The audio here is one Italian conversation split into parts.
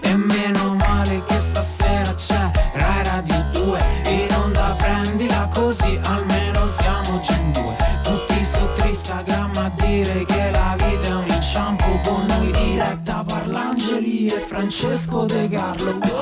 E meno male che stasera c'è Rai Radio 2 In onda prendila così almeno siamo già in due. Tutti su Instagram a dire che la vita è un inciampo Con noi diretta Parlangeli e Francesco De Carlo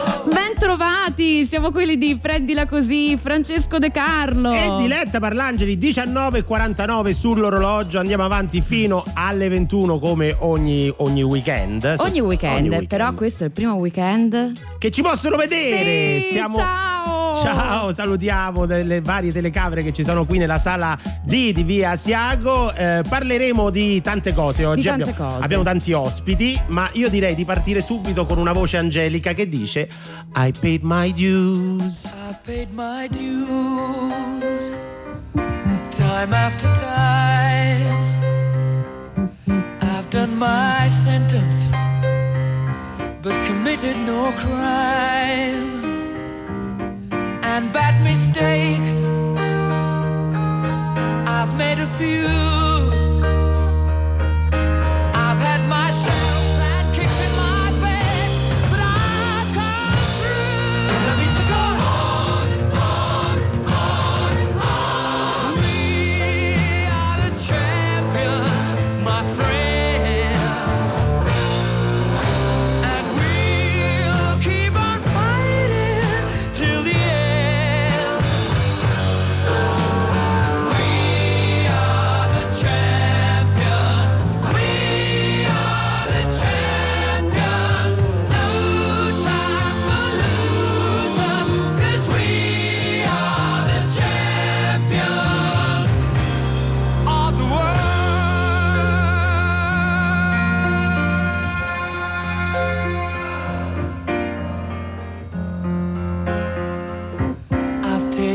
trovati, siamo quelli di Prendila così, Francesco De Carlo. E Diletta Parlangeli 19.49 sull'orologio, andiamo avanti fino alle 21 come ogni, ogni weekend. Ogni weekend, Ogni weekend. però questo è il primo weekend. Che ci possono vedere! Sì, Siamo... ciao! Ciao, salutiamo delle varie telecamere che ci sono qui nella sala D di Via Asiago. Eh, parleremo di tante cose oggi. Di tante abbiamo, cose. abbiamo tanti ospiti, ma io direi di partire subito con una voce angelica che dice I paid my dues. I paid my dues time after time. I've done my sentence, but committed no crime. And bad mistakes, I've made a few.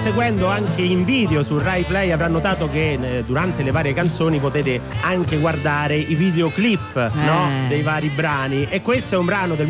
seguendo anche in video su Rai Play avrà notato che eh, durante le varie canzoni potete anche guardare i videoclip no? dei vari brani. E questo è un brano del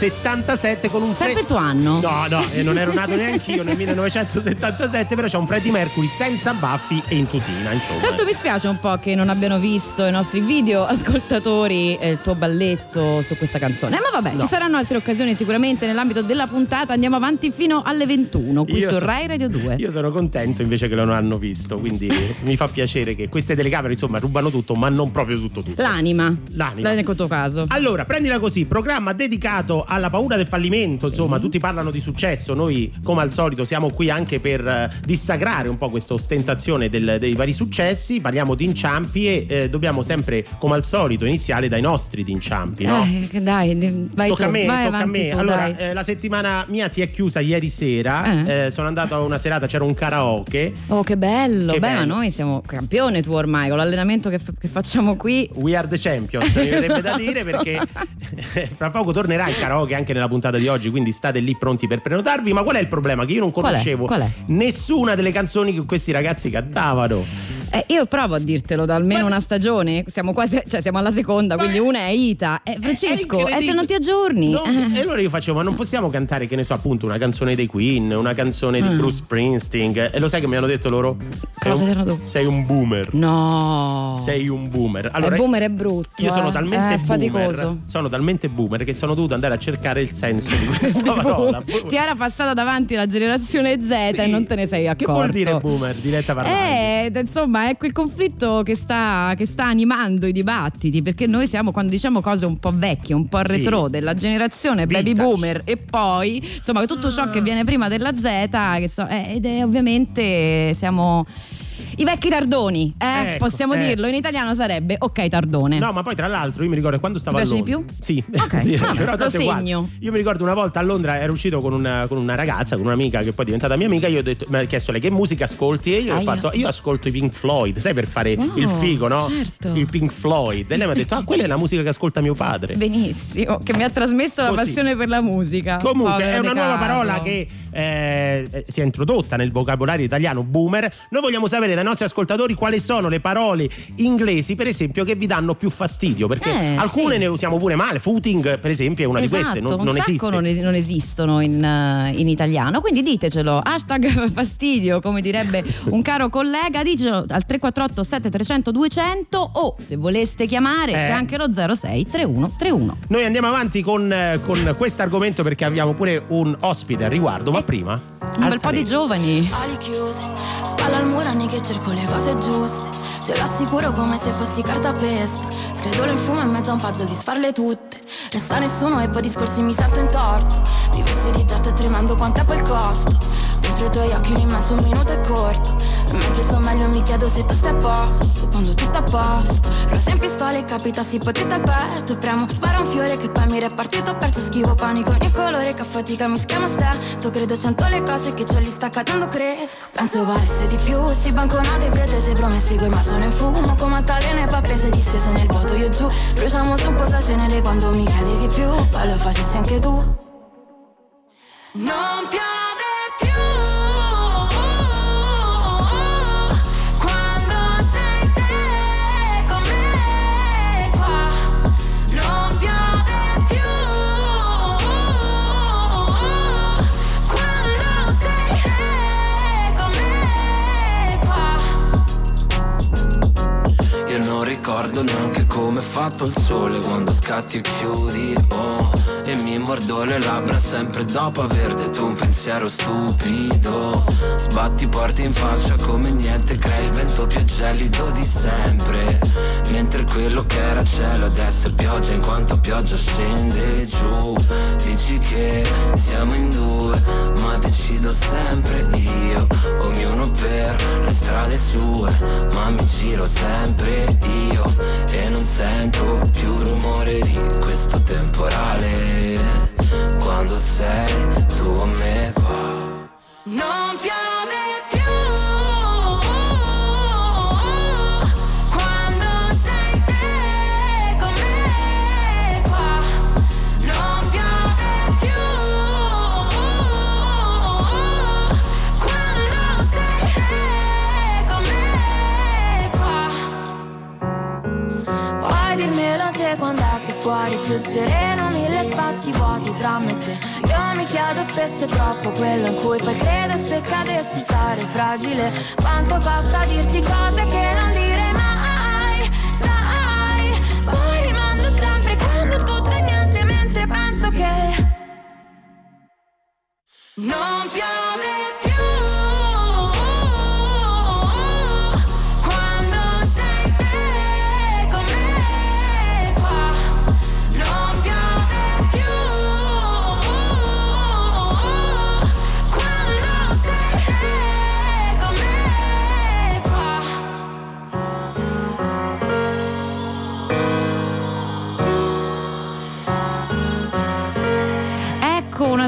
1977 con un Fre- Sempre tuo anno. No, no, e non ero nato neanche io nel 1977, però c'è un Freddie Mercury senza baffi e in tutina, insomma. Certo mi spiace un po' che non abbiano visto i nostri video ascoltatori eh, il tuo balletto su questa canzone. Eh, ma vabbè, No. ci saranno altre occasioni sicuramente nell'ambito della puntata. Andiamo avanti fino alle 21 qui Io su so- Rai Radio 2. Io sono contento invece che lo non hanno visto, quindi mi fa piacere che queste telecamere insomma rubano tutto, ma non proprio tutto tutto. L'anima. L'anima. Nel tuo caso. Allora, prendila così, programma dedicato alla paura del fallimento, insomma, tutti parlano di successo, noi come al solito siamo qui anche per eh, dissacrare un po' questa ostentazione del- dei vari successi, parliamo di inciampi e eh, dobbiamo sempre come al solito iniziare dai nostri di inciampi, no? Eh, dai, vai tocca tu, a me, tocca a me. tu, allora, eh, la settimana mia si è chiusa ieri sera. Eh. eh, sono andato a una serata, c'era un karaoke. Oh, che bello! Che Beh, bello. ma noi siamo campione tu ormai con l'allenamento che, fa- che facciamo qui. We are the champions, mi verrebbe da dire Esatto. perché fra poco tornerà il karaoke anche nella puntata di oggi, quindi state lì pronti per prenotarvi. Ma qual è il problema? Che io non Qual è? conoscevo Qual è? nessuna delle canzoni che questi ragazzi cantavano. Eh, io provo a dirtelo da almeno Ma- una stagione, siamo quasi, cioè siamo alla seconda, quindi una è Ita. Eh, Francesco, e se non ti aggiorni? No, Eh. E allora io facevo, ma non possiamo cantare, che ne so, appunto, una canzone dei Queen, una canzone di Mm. Bruce Springsteen. E lo sai che mi hanno detto loro? Sei Cosa un, sei un boomer. No. Sei un boomer. Eh, Allora, boomer è brutto. io sono eh. talmente è boomer. faticoso. Sono talmente boomer che sono dovuto andare a cercare il senso di questa parola. Ti era passata davanti la generazione Z e Sì. non te ne sei accorto. Che vuol dire boomer, Diletta Parlati? Eh, d- è quel conflitto che sta, che sta animando i dibattiti, perché noi siamo, quando diciamo cose un po' vecchie, un po' Sì. retro, della generazione baby Vintage. boomer e poi, insomma, tutto ciò che viene prima della Z, che so- eh, ed è ovviamente siamo... I vecchi tardoni, eh? Ecco, possiamo eh. dirlo, in italiano sarebbe ok tardone. No, ma poi tra l'altro io mi ricordo quando stavo Ti a Londra. Sì, Ok, vabbè, però lo segno. Io mi ricordo una volta a Londra ero uscito con una, con una ragazza, con un'amica che poi è diventata mia amica. Io ho detto, mi ha chiesto lei che musica ascolti e io ho Aia. fatto, io ascolto i Pink Floyd, sai, per fare Wow, il figo, no? certo. Il Pink Floyd. E lei mi ha detto, ah, quella è la musica che ascolta mio padre. Benissimo, che mi ha trasmesso la Così. passione per la musica. Comunque Povero è una nuova Carlo. parola che eh, si è introdotta nel vocabolario italiano boomer. Noi vogliamo sapere dai nostri ascoltatori quali sono le parole inglesi, per esempio, che vi danno più fastidio. Perché Eh, alcune sì. ne usiamo pure male. Footing, per esempio, è una esatto, di queste. Non, un non sacco esiste. non, es- non esistono in, eh, in italiano, quindi ditecelo. Hashtag fastidio, come direbbe un caro collega, dicelo al 348 7300 200 o se voleste chiamare Eh. c'è anche lo 06 3131. Noi andiamo avanti con, eh, con questo argomento perché abbiamo pure un ospite al riguardo, ma prima. Un bel po' di giovani. Ali chiuse, spalla al muro anni che cerco le cose giuste. Te lo assicuro come se fossi cartapesta. Scredolo in fumo in mezzo a un puzzle di sfarle tutte. Resta nessuno e poi discorsi mi sento in torto. Vivessi di e tremando quanto è quel costo. Dentro i tuoi occhi un minuto è corto. Mentre sto meglio mi chiedo se tu stai a posto. Quando tutto a posto. Rosa in pistola e capitassi potete al petto. Premo, spara un fiore che poi mi repartito. Perso schivo panico ogni colore che a fatica mi schiama stento. Credo cento le cose che ce li sta cadendo cresco. Penso valesse di più. Si banconate pretese promessi quel ma sono in fumo. Come altalene pappese distese nel vuoto io giù. Bruciamo su un po' sa cenere quando mi chiedi di più. Poi lo facessi anche tu. Non piove ricordo neanche come è fatto il sole quando scatti e chiudi, oh E mi mordo le labbra sempre dopo aver detto un pensiero stupido. Sbatti porti in faccia come niente, crei il vento più gelido di sempre. Mentre quello che era cielo adesso è pioggia in quanto pioggia scende giù. Dici che siamo in due, ma decido sempre io. Ognuno per le strade sue, ma mi giro sempre io E non sento più rumore di questo temporale. Quando sei tu con me qua. Non piove fuori più sereno Mille spazi vuoti tra me e te. Io mi chiedo spesso troppo quello in cui poi credo se cadessi sarei fragile. Quanto costa dirti cose che non direi mai? Sai, poi rimando sempre quando tutto è niente Mentre penso che non piove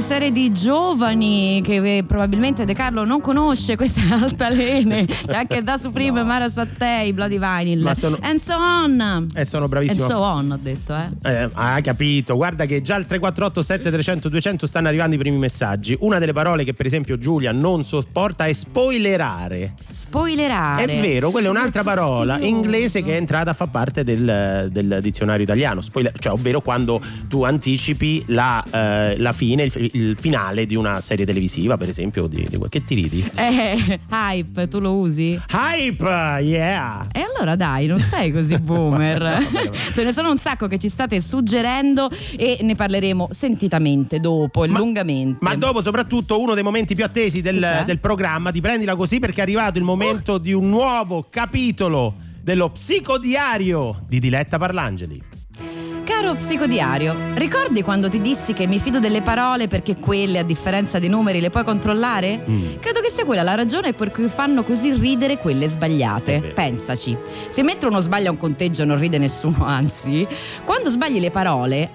serie di giovani che eh, probabilmente De Carlo non conosce, questa è Altalene, c'è anche Da Supreme, no. Mara Sattei, Bloody Vinyl sono... and so on. E sono bravissimo. And so on, ho detto, eh. eh ah, capito. Guarda che già al 348 7300 200 stanno arrivando i primi messaggi. Una delle parole che per esempio Giulia non sopporta è spoilerare. Spoilerare. È vero, quella è un'altra parola inglese che è entrata a far parte del, del dizionario italiano, Spoiler, cioè ovvero quando tu anticipi la, eh, la fine, il, il, finale di una serie televisiva, per esempio, di, di, che ti ridi? Eh, hype, tu lo usi? Hype, yeah! E allora dai, non sei così boomer. Ce ne sono un sacco che ci state suggerendo e ne parleremo sentitamente dopo ma, lungamente. Ma dopo soprattutto uno dei momenti più attesi del, del programma, ti prendila così perché è arrivato il momento uh. di un nuovo capitolo dello psicodiario di Diletta Parlangeli. Caro psicodiario, ricordi quando ti dissi che mi fido delle parole perché quelle, a differenza dei numeri, le puoi controllare? Mm. Credo che sia quella la ragione per cui fanno così ridere quelle sbagliate. Pensaci. Se mentre uno sbaglia un conteggio non ride nessuno, anzi, quando sbagli le parole,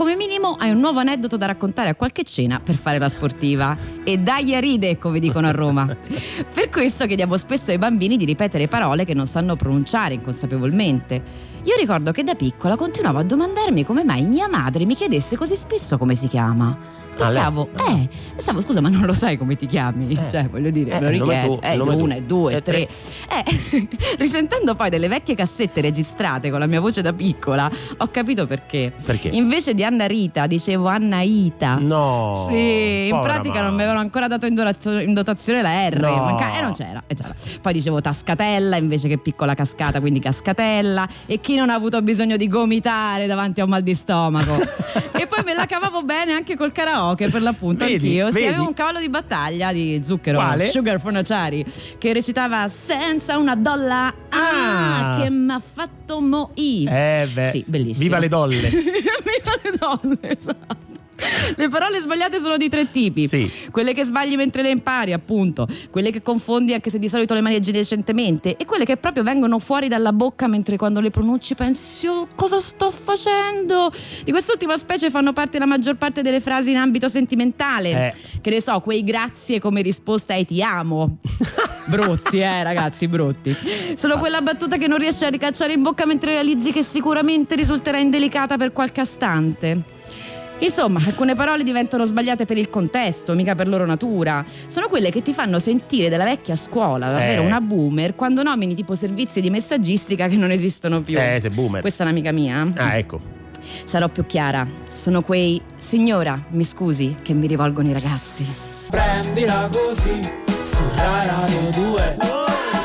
come minimo hai un nuovo aneddoto da raccontare a qualche cena per fare la sportiva. E dai a ride, come dicono a Roma. per questo chiediamo spesso ai bambini di ripetere parole che non sanno pronunciare inconsapevolmente. Io ricordo che da piccola continuavo a domandarmi come mai mia madre mi chiedesse così spesso come si chiama. Pensavo, ah, eh, pensavo, scusa, ma non lo sai come ti chiami? Eh, cioè, voglio dire, eh, lo richiedi. Eh, una, e due, e tre. Eh, risentendo poi delle vecchie cassette registrate con la mia voce da piccola, ho capito perché. Perché? Invece di Anna Rita, dicevo Anna Ita. No. Sì, in pratica mamma. non mi avevano ancora dato in dotazione, in dotazione la R. No. Manca- eh, non c'era, eh, c'era. Poi dicevo Tascatella invece che piccola cascata, quindi Cascatella. E chi non ha avuto bisogno di gomitare davanti a un mal di stomaco. e poi me la cavavo bene anche col karaoke, per l'appunto, vedi, anch'io. Vedi. Sì, avevo un cavallo di battaglia di zucchero, Quale? Sugar Fornaciari, che recitava senza una dolla ah, che m'ha fatto moì. Eh beh. Sì, bellissimo. Viva le dolle. Viva le dolle, esatto. Le parole sbagliate sono di tre tipi. Sì. Quelle che sbagli mentre le impari, appunto. Quelle che confondi anche se di solito le maneggi decentemente. E quelle che proprio vengono fuori dalla bocca mentre quando le pronunci pensi oh, cosa sto facendo? Di quest'ultima specie fanno parte la maggior parte delle frasi in ambito sentimentale. Eh. Che ne so, quei grazie come risposta ai ti amo. brutti, eh, ragazzi, brutti. Sono quella battuta che non riesci a ricacciare in bocca mentre realizzi che sicuramente risulterà indelicata per qualche istante. Insomma, alcune parole diventano sbagliate per il contesto, mica per loro natura. Sono quelle che ti fanno sentire della vecchia scuola, davvero Eh. una boomer, quando nomini tipo servizi di messaggistica che non esistono più. Eh, sei boomer. Questa è un'amica mia. Ah, ecco. Sarò più chiara. Sono quei signora, mi scusi, che mi rivolgono i ragazzi. Prendila così, su Radio 2. Rosalie,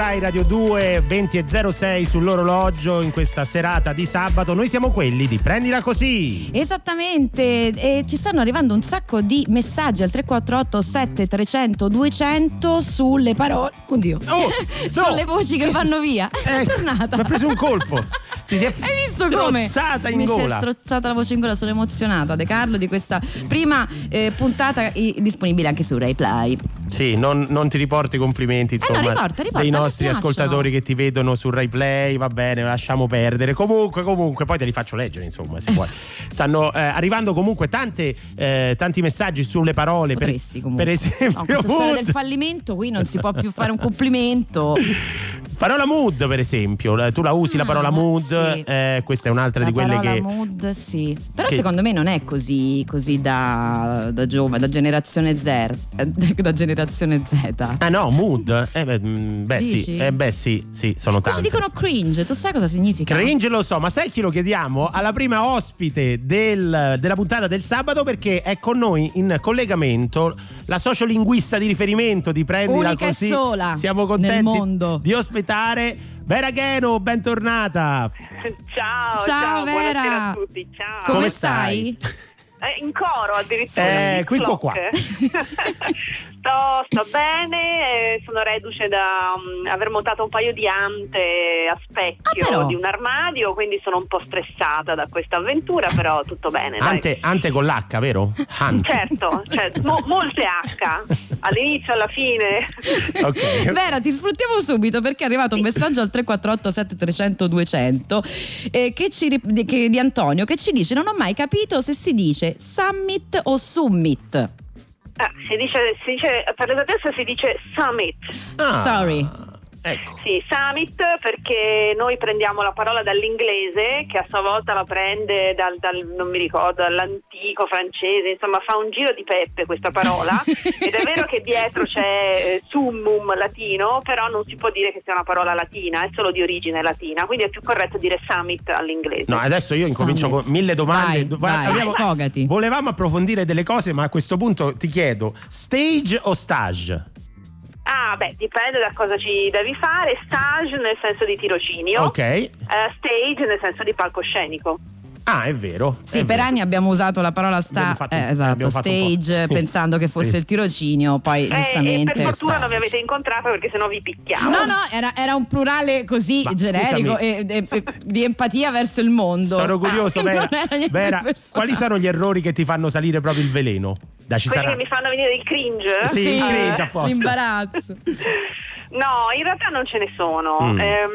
Rai Radio 2 20 e 06 sull'orologio in questa serata di sabato. Noi siamo quelli di Prendila Così. Esattamente, e ci stanno arrivando un sacco di messaggi al 348 7300 200 sulle parole. Oddio, Oh, no. sulle voci che vanno via. È Ecco, tornata. Mi ha preso un colpo. Ti è Hai visto come? strozzata in Mi si è gola. strozzata la voce in gola, sono emozionata De Carlo di questa prima eh, puntata eh, disponibile anche su Rai Play. Sì, non, non ti riporti i complimenti Eh no, insomma, riporta, riporta, dei nostri ascoltatori che ti vedono su Rai Play, va bene, lasciamo perdere. Comunque, comunque, poi te li faccio leggere, insomma, se vuoi. Stanno eh, arrivando comunque tante, eh, tanti messaggi sulle parole. per- Potresti comunque. Per, esempio, No, questa storia del fallimento qui non si può più fare un complimento. Parola mood, per esempio. La- Tu la usi la Ah, parola mood, sì. eh, questa è un'altra La di quelle che. mood, sì. Però che- secondo me non è così, così da, da giovane, da generazione Z. eh, Da generazione Z. Ah no, mood? Eh, beh, mm, beh, sì. Eh, beh sì, sì, sono Poi ci tanti. dicono cringe, tu sai cosa significa? Cringe lo so, ma sai chi lo chiediamo? Alla prima ospite del- della puntata del sabato perché è con noi in collegamento la sociolinguista di riferimento di Prendila Unica e Così. sola Siamo contenti nel mondo. di ospitare Vera Gheno, bentornata. Ciao, Ciao, ciao, Vera. buonasera a tutti, ciao. Come, Come stai? Eh, in coro addirittura. Eh, qui, qua, clock. qua. sto, sto bene, eh, sono reduce da mm, aver montato un paio di ante a specchio Ah, di un armadio, quindi sono un po' stressata da questa avventura, però tutto bene. dai. Ante, ante con l'H, vero? Ante. Certo, cioè, mo- molte H, all'inizio, alla fine. Ok. Vera, ti sfruttiamo subito perché è arrivato un messaggio al 348 7300 200 eh, che ci ri- di- che- di Antonio che ci dice non ho mai capito se si dice summit o summit. Ah, si, dice, si dice, per l'esattezza si dice summit. Ah, Sorry. Ecco. Sì, summit perché noi prendiamo la parola dall'inglese che a sua volta la prende dal, dal- non mi ricordo, dall'antico francese, insomma fa un giro di peppe questa parola ed è vero che dietro c'è eh, summum latino, però non si può dire che sia una parola latina, è solo di origine latina, quindi è più corretto dire summit all'inglese. No, adesso io incomincio Summit. con mille domande. Vai, vai, sfogati. Volevamo approfondire delle cose, ma a questo punto ti chiedo: stage o stage? Ah, beh, dipende da cosa ci devi fare, stage nel senso di tirocinio, Ok. eh, stage nel senso di palcoscenico. Ah, è vero. Sì, è per vero. anni abbiamo usato la parola sta- fatto- eh, esatto, abbiamo fatto un po'. stage Sì. pensando che fosse Sì. il tirocinio, poi Eh, giustamente per fortuna non mi avete incontrato perché sennò vi picchiavo. No, no, era, era un plurale così Ma generico e, e- e- di empatia verso il mondo. Sono curioso, Non Vera. Vera, quali sono gli errori che ti fanno salire proprio il veleno? Dai, ci Quelli sarà. che mi fanno venire il cringe? Sì, il Eh, cringe apposta. L'imbarazzo. No, in realtà non ce ne sono. Mm. Ehm,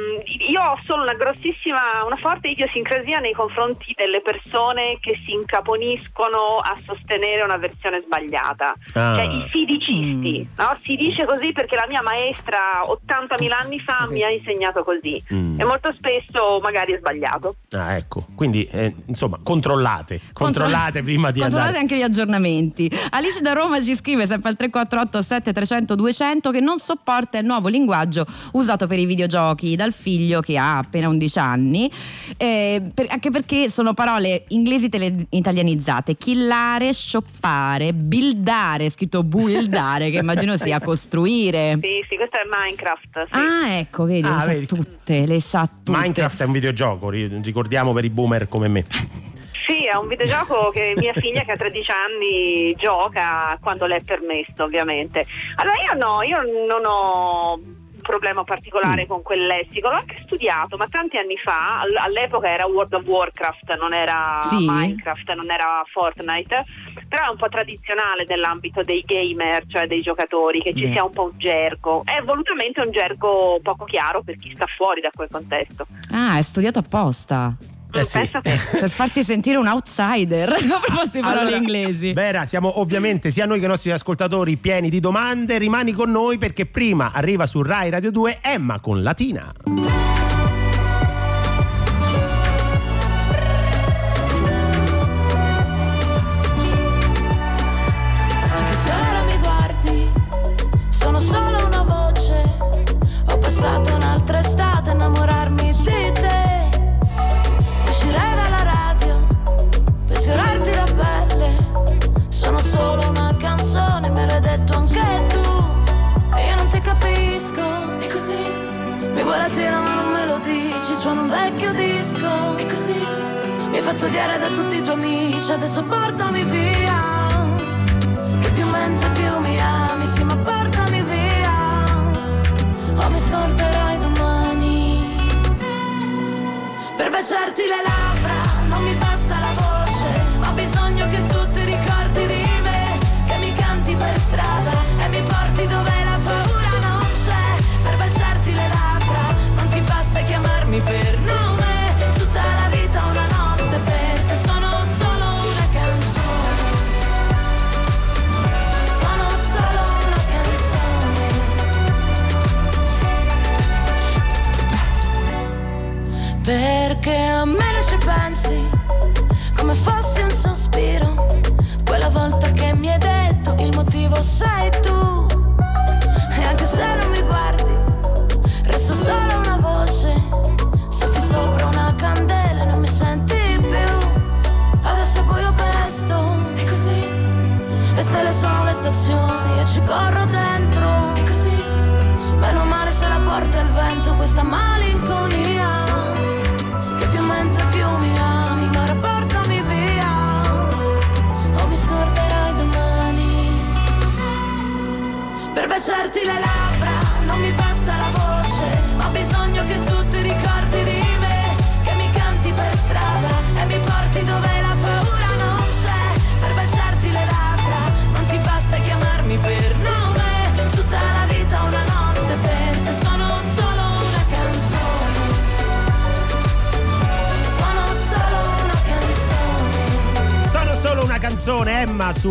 io ho solo una grossissima, una forte idiosincrasia nei confronti delle persone che si incaponiscono a sostenere una versione sbagliata. Ah. Cioè i sidicisti, Mm. no? Si dice così perché la mia maestra 80.000 anni fa mi ha insegnato così. Mm. E molto spesso magari è sbagliato. Ah, ecco. Quindi, eh, insomma, controllate. Controllate prima di Controllate andare. anche gli aggiornamenti. Alice da Roma ci scrive sempre al 348 7300 200 che non sopporta il nuovo linguaggio usato per i videogiochi dal figlio che ha appena 11 anni, eh, per- anche perché sono parole inglesi tele- italianizzate. Killare, scioppare, buildare, scritto buildare, che immagino sia costruire. Sì, sì, questo è Minecraft. sì. Ah, ecco, vedi, Ah, le sa vedi. tutte, le sa tutte. Minecraft è un videogioco, ri- ricordiamo per i boomer come me. Sì, è un videogioco che mia figlia che ha 13 anni gioca quando le è permesso, ovviamente. Allora io no, io non ho problema particolare con quel lessico, l'ho anche studiato, ma tanti anni fa, all- all'epoca era World of Warcraft, non era Sì? Minecraft, non era Fortnite, però è un po' tradizionale nell'ambito dei gamer, cioè dei giocatori, che ci Beh. sia un po' un gergo. È volutamente un gergo poco chiaro per chi sta fuori da quel contesto. Ah, è studiato apposta. Eh sì. Per farti sentire un outsider a proposito di parole Allora, inglesi. Vera, siamo ovviamente sia noi che i nostri ascoltatori pieni di domande. Rimani con noi perché prima arriva su Rai Radio 2 Emma con Latina. Vecchio disco. E così mi hai fatto odiare da tutti i tuoi amici. Adesso portami via. Che più mentre più mi ami, sì ma portami via O mi scorderai domani Per baciarti le labbra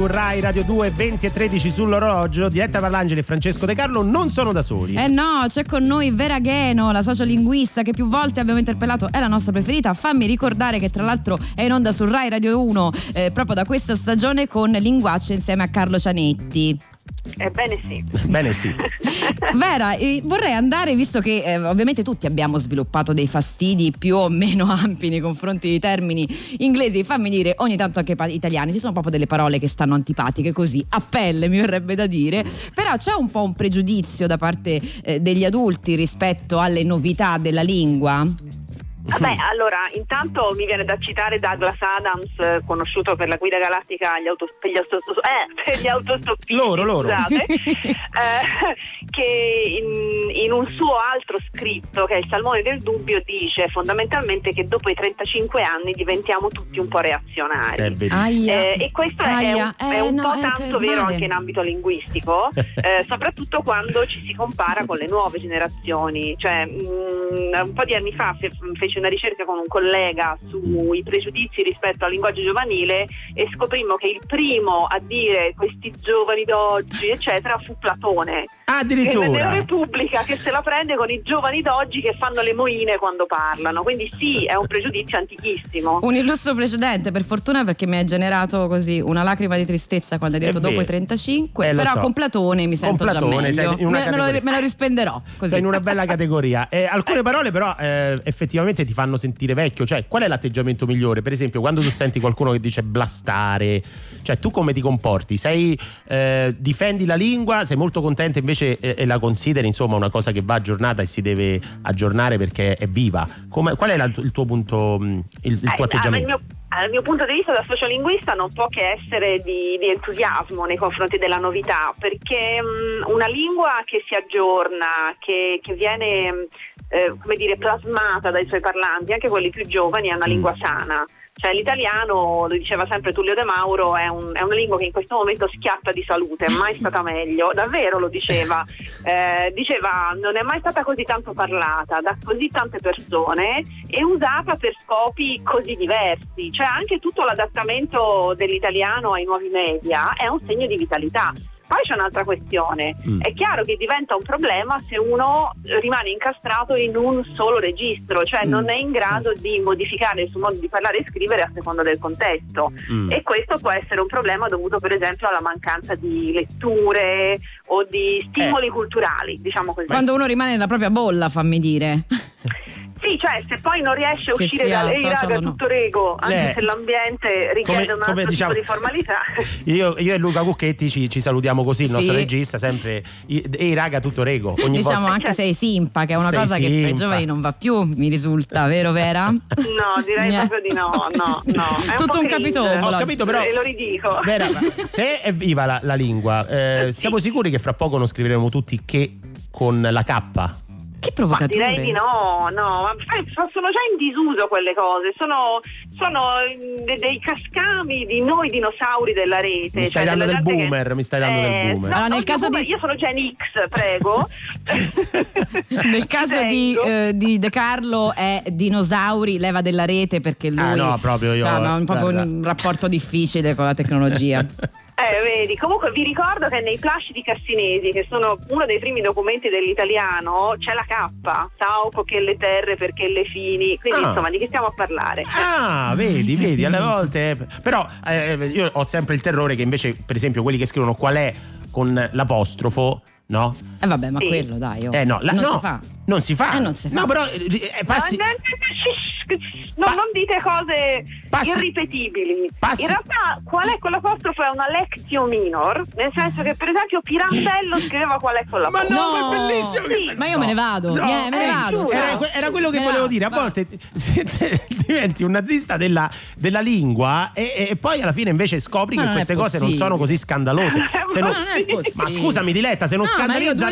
Rai Radio 2, 20 e 13 sull'orologio. Diretta Parlangeli e Francesco De Carlo non sono da soli. Eh no, c'è con noi Vera Gheno, la sociolinguista che più volte abbiamo interpellato, è la nostra preferita. Fammi ricordare che tra l'altro è in onda su Rai Radio 1 eh, proprio da questa stagione con Linguaccia insieme a Carlo Cianetti. Ebbene sì. Bene, sì. Vera, eh, vorrei andare, visto che eh, ovviamente tutti abbiamo sviluppato dei fastidi più o meno ampi nei confronti di termini inglesi, fammi dire ogni tanto anche pa- italiani, ci sono proprio delle parole che stanno antipatiche così, a pelle mi verrebbe da dire, però c'è un po' un pregiudizio da parte eh, degli adulti rispetto alle novità della lingua. Vabbè, allora, intanto mi viene da citare Douglas Adams, eh, conosciuto per la guida galattica agli autos- per, gli autos- eh, per gli autostoppisti, Loro, loro. scusate, eh, che in, in un suo altro scritto, che è il Salmone del Dubbio, dice fondamentalmente che dopo i 35 anni diventiamo tutti un po' reazionari. È. Eh, e questo è Aia. un, è Eh, un no, po' tanto vero male. anche in ambito linguistico, eh, soprattutto quando ci si compara con le nuove generazioni. Cioè, mh, un po' di anni fa fe- feci una ricerca con un collega sui pregiudizi rispetto al linguaggio giovanile e scoprimmo che il primo a dire questi giovani d'oggi, eccetera, fu Platone. Che Addirittura. Repubblica che se la prende con i giovani d'oggi che fanno le moine quando parlano. Quindi sì, è un pregiudizio antichissimo. Un illustro precedente, per fortuna, perché mi ha generato così una lacrima di tristezza quando hai detto dopo i vero. 35. Eh, però so. con Platone mi sento Platone, già sei meglio. in una me, me lo, me lo rispenderò. Così. Sei in una bella categoria. Eh, alcune parole, però, eh, effettivamente ti fanno sentire vecchio. Cioè, qual è l'atteggiamento migliore? Per esempio, quando tu senti qualcuno che dice blastare, cioè, tu come ti comporti? Sei, eh, difendi la lingua, sei molto contenta invece eh, e la consideri, insomma, una cosa che va aggiornata e si deve aggiornare perché è viva. Come- qual è la- il tuo punto, mh, il, il tuo atteggiamento? Dal mio punto di vista da sociolinguista non può che essere di, di entusiasmo nei confronti della novità, perché mh, una lingua che si aggiorna, che, che viene mh, eh, come dire, plasmata dai suoi parlanti, anche quelli più giovani, è una lingua sana. Cioè l'italiano, lo diceva sempre Tullio De Mauro, è, un- è una lingua che in questo momento schiatta di salute, è mai stata meglio, davvero lo diceva. Eh, diceva non è mai stata così tanto parlata da così tante persone e usata per scopi così diversi. Cioè anche tutto l'adattamento dell'italiano ai nuovi media è un segno di vitalità. Poi c'è un'altra questione, Mm. è chiaro che diventa un problema se uno rimane incastrato in un solo registro, cioè Mm, non è in grado di modificare il suo modo di parlare e scrivere a seconda del contesto. Mm. E questo può essere un problema dovuto per esempio alla mancanza di letture o di stimoli culturali, diciamo così. Quando uno rimane nella propria bolla, fammi dire. Sì, cioè se poi non riesce a Che uscire da social raga no." tutto rego, anche Eh, se l'ambiente richiede un altro diciamo, tipo di formalità. Io, io e Luca Cucchetti ci, ci salutiamo così, il nostro Sì. regista, sempre. Ehi raga, tutto rego. Ogni diciamo volta. anche sei simpa, che è una Sei cosa che per i simpa. giovani non va più, mi risulta, vero Vera? No, direi proprio di no, no, no. È Tutto un cringe. capitolo. Ho capito, però. E lo ridico. Vera, se è viva la, la lingua, eh, siamo sicuri che fra poco non scriveremo tutti che con la K? Che Ma provocatore. direi di no, no, ma sai, sono già in disuso quelle cose, sono, sono mm, de- dei cascami di noi dinosauri della rete. Mi stai cioè dando del gente che- boomer, mi stai dando del Eh, boomer. no, Allora, nel caso boomer, di- Io sono Gen X, prego. Nel caso di, eh, di De Carlo è dinosauri, leva della rete perché lui Ah, no, proprio io- cioè, ha un, proprio guarda. un rapporto difficile con la tecnologia. Eh, vedi, comunque vi ricordo che nei Plascidi Cassinesi, che sono uno dei primi documenti dell'italiano, c'è la K, Sauco che le terre perché le fini, quindi Ah. insomma di che stiamo a parlare? Ah, vedi, vedi, alle volte. Però eh, io ho sempre il terrore che invece, per esempio, quelli che scrivono qual è con l'apostrofo, no? E vabbè, ma Sì. quello dai, oh. Eh no, la- non no, si fa. Non si fa. Eh, non si fa. No, però eh, eh, passi. No, no, Pa- non dite cose Passi- irripetibili. passi- In realtà, qual è con l'apostrofo è una lectio minor, nel senso che, per esempio, Pirandello scriveva qual è con Ma no, ma è bellissimo Sì, questa- ma io me ne vado, No, eh, me ne eh, vado. Era, era quello che Me volevo vado, dire. A va. volte ti- diventi un nazista della, della lingua e, e poi alla fine invece scopri Ma che queste cose non sono così scandalose. Se Ma non- ma scusami, Diletta, se non No, ma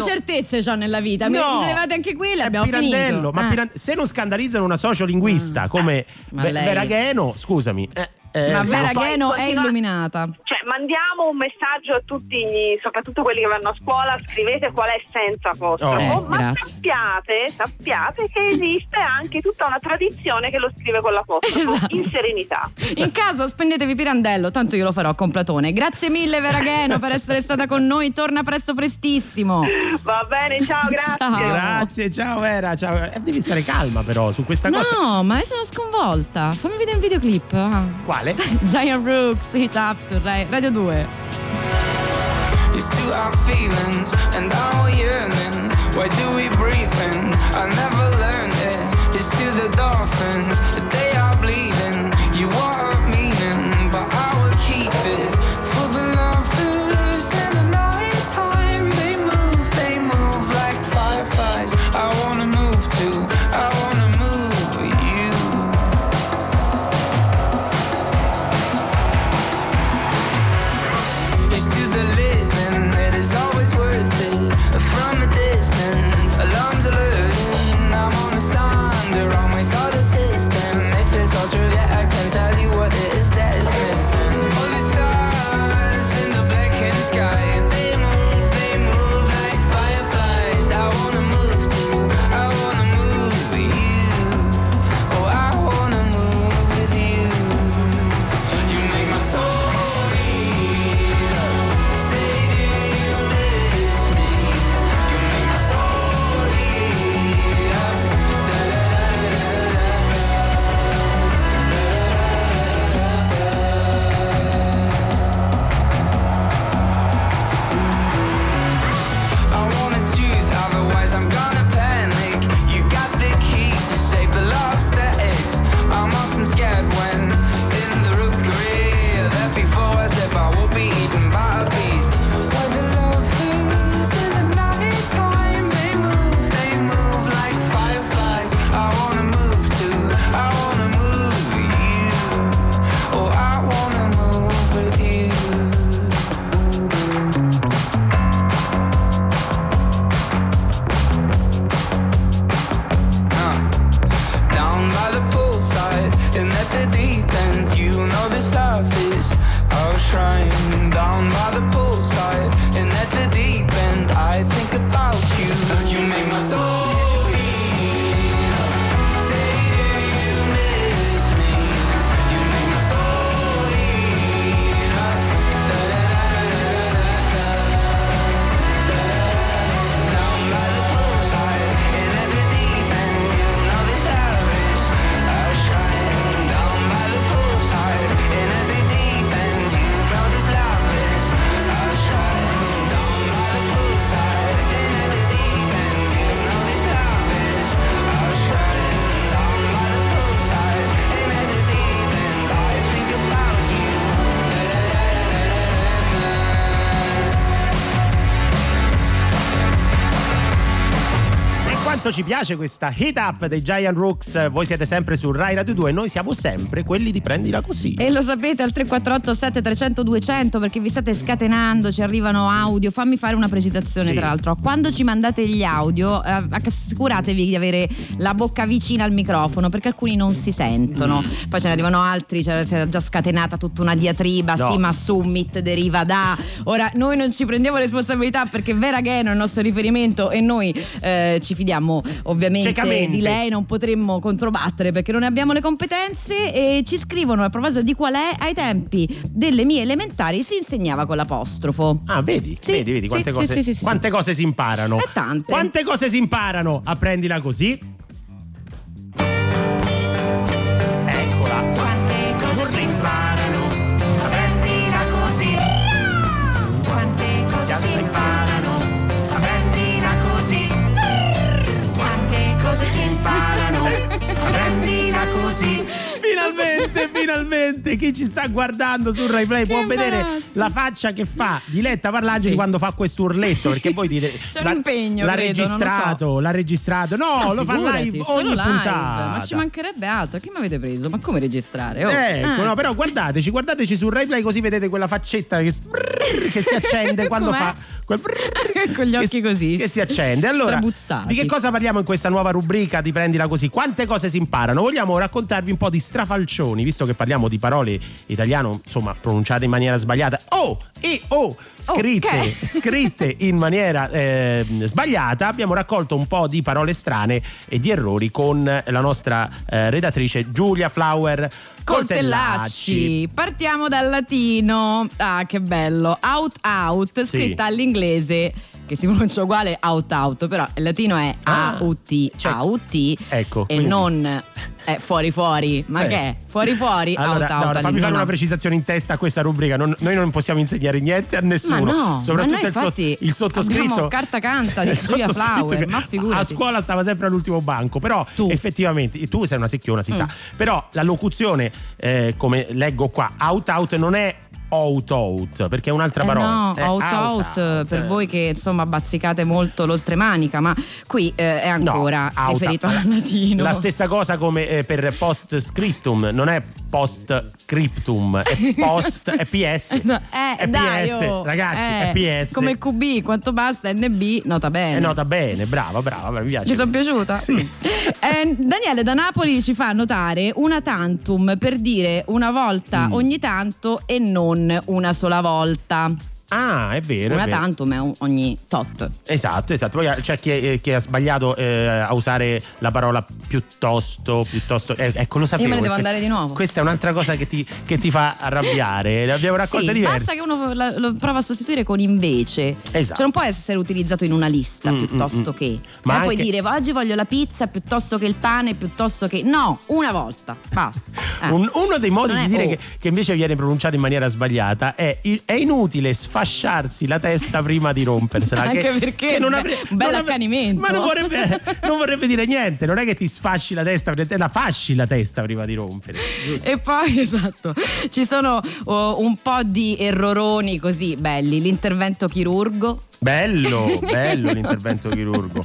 due certezze ho nella vita. Mi- No. Levate anche quelle, È abbiamo Pirandello, finito. ma Eh. Piran- se non scandalizzano una sociolinguista come ma Ve- lei- Veragheno, scusami. eh, eh, Ma Vera Gheno è illuminata. Cioè, mandiamo un messaggio a tutti, soprattutto quelli che vanno a scuola, scrivete qual è senza apostrofo, Oh. Eh, ma grazie. sappiate, sappiate che esiste anche tutta una tradizione che lo scrive con l'apostrofo, Esatto. in serenità. In caso spendetevi Pirandello, tanto io lo farò con Platone. Grazie mille Veragheno per essere stata con noi. Torna presto prestissimo. Va bene, ciao, grazie. Ciao. Grazie, ciao Vera, ciao. Eh, devi stare calma però su questa cosa. No, ma io sono sconvolta. Fammi vedere un videoclip. Ah. Quale? Giant Rooks, Hit Up su Rai- Radio 2. Used to have feelings and now we're yearning. Why do we breathe in? I never learned it. It's to the dolphins, ci piace questa hit up dei Giant Rooks. Voi siete sempre su Rai Radio 2 e noi siamo sempre quelli di prendila così. E lo sapete al 348 7300 200 perché vi state scatenando, ci arrivano audio. Fammi fare una precisazione Sì. tra l'altro. Quando ci mandate gli audio eh, assicuratevi di avere la bocca vicina al microfono perché alcuni non si sentono. Poi ce ne arrivano altri, c'era si era già scatenata tutta una diatriba, No. sì ma Summit deriva da... Ora noi non ci prendiamo responsabilità perché Vera Gano è il nostro riferimento e noi eh, ci fidiamo ovviamente Ciecamente. di lei, non potremmo controbattere perché non ne abbiamo le competenze e ci scrivono a proposito di qual è ai tempi delle mie elementari si insegnava con l'apostrofo. Ah, vedi, Sì, vedi, vedi quante, sì, cose, sì, quante cose si imparano. E tante. Quante cose si imparano a prendila così? Finalmente, chi ci sta guardando su Rai Play Che può vedere la faccia che fa Diletta Parlangeli Sì. quando fa questo urletto. Perché voi dite: C'è un l'ha- impegno, L'ha credo, registrato, l'ha registrato. No, Ma lo fa live solo ogni live. puntata. Ma ci mancherebbe altro. Che mi avete preso? Ma come registrare? Oh. Ecco, Ah. no, però guardateci, guardateci su Rai Play così vedete quella faccetta che, che si accende quando Com'è? fa quel Con gli occhi che, così, che si accende. Allora, di che cosa parliamo in questa nuova rubrica di Prendila così? Quante cose si imparano? Vogliamo raccontarvi un po' di strafalcioni, visto che parliamo di parole italiano, insomma, pronunciate in maniera sbagliata. Oh, e oh, scritte, Ok. scritte in maniera eh, sbagliata. Abbiamo raccolto un po' di parole strane e di errori con la nostra eh, redattrice Giulia Flower Coltellacci. Partiamo dal latino. Ah, che bello. Out out, scritta all'inglese che si pronuncia uguale out out, però il latino è Ah, AUT, cioè- AUT Ecco, e quindi- non è fuori fuori. Ma Eh. che è? Fuori fuori, Allora, out no, out. fammi all'inizio, fare una precisazione in testa a questa rubrica. Non- noi non possiamo insegnare niente a nessuno. Ma no, soprattutto ma noi il, sot- infatti il sottoscritto. carta canta di Giulia Flower, che ma figurati. A scuola stava sempre all'ultimo banco. Però Tu. Mm. effettivamente tu sei una secchiona, si sa. Però la locuzione, eh, come leggo qua, out out non è out out, perché è un'altra Eh parola. no, È out out, per eh. voi che insomma bazzicate molto l'oltremanica, ma qui eh, è ancora No, out- riferito al latino. La stessa cosa come eh, per post scriptum, non è post scriptum, è post, è PS. Eh, è dai, PS, oh, ragazzi, eh, è PS. Come il QB, quanto basta NB, nota bene. Eh, nota bene, brava, brava, mi piace. Ti sono piaciuta? Sì. Mm. Eh, Daniele da Napoli ci fa notare una tantum per dire una volta Mm. ogni tanto e non una sola volta. Ah, è vero. Una è vero. tantum ogni tot. Esatto, esatto. Poi c'è chi, eh, chi ha sbagliato eh, a usare la parola piuttosto, piuttosto. eh, ecco, lo sapevo. me ne devo Questa- andare di nuovo. Questa è un'altra cosa che ti, che ti fa arrabbiare. Ne abbiamo raccolte sì, diverse. basta che uno la- lo prova a sostituire con invece. Esatto. Cioè non può essere utilizzato in una lista Mm, piuttosto mm, che. Ma Ma puoi anche- dire oggi voglio la pizza piuttosto che il pane, piuttosto che. No, una volta. Basta. Eh. Un- uno dei modi Non di è dire oh. che, che invece viene pronunciato in maniera sbagliata è, il- è inutile sfasciarsi la testa prima di rompersela. Anche che- perché che non beh, avre- un bel non accanimento. Ma non vorrebbe, non vorrebbe dire niente, non è che ti sfasci la testa, te la fasci la testa prima di rompere. giusto? E poi, esatto, ci sono oh, un po' di erroroni così belli. L'intervento chirurgo. Bello, bello l'intervento chirurgo.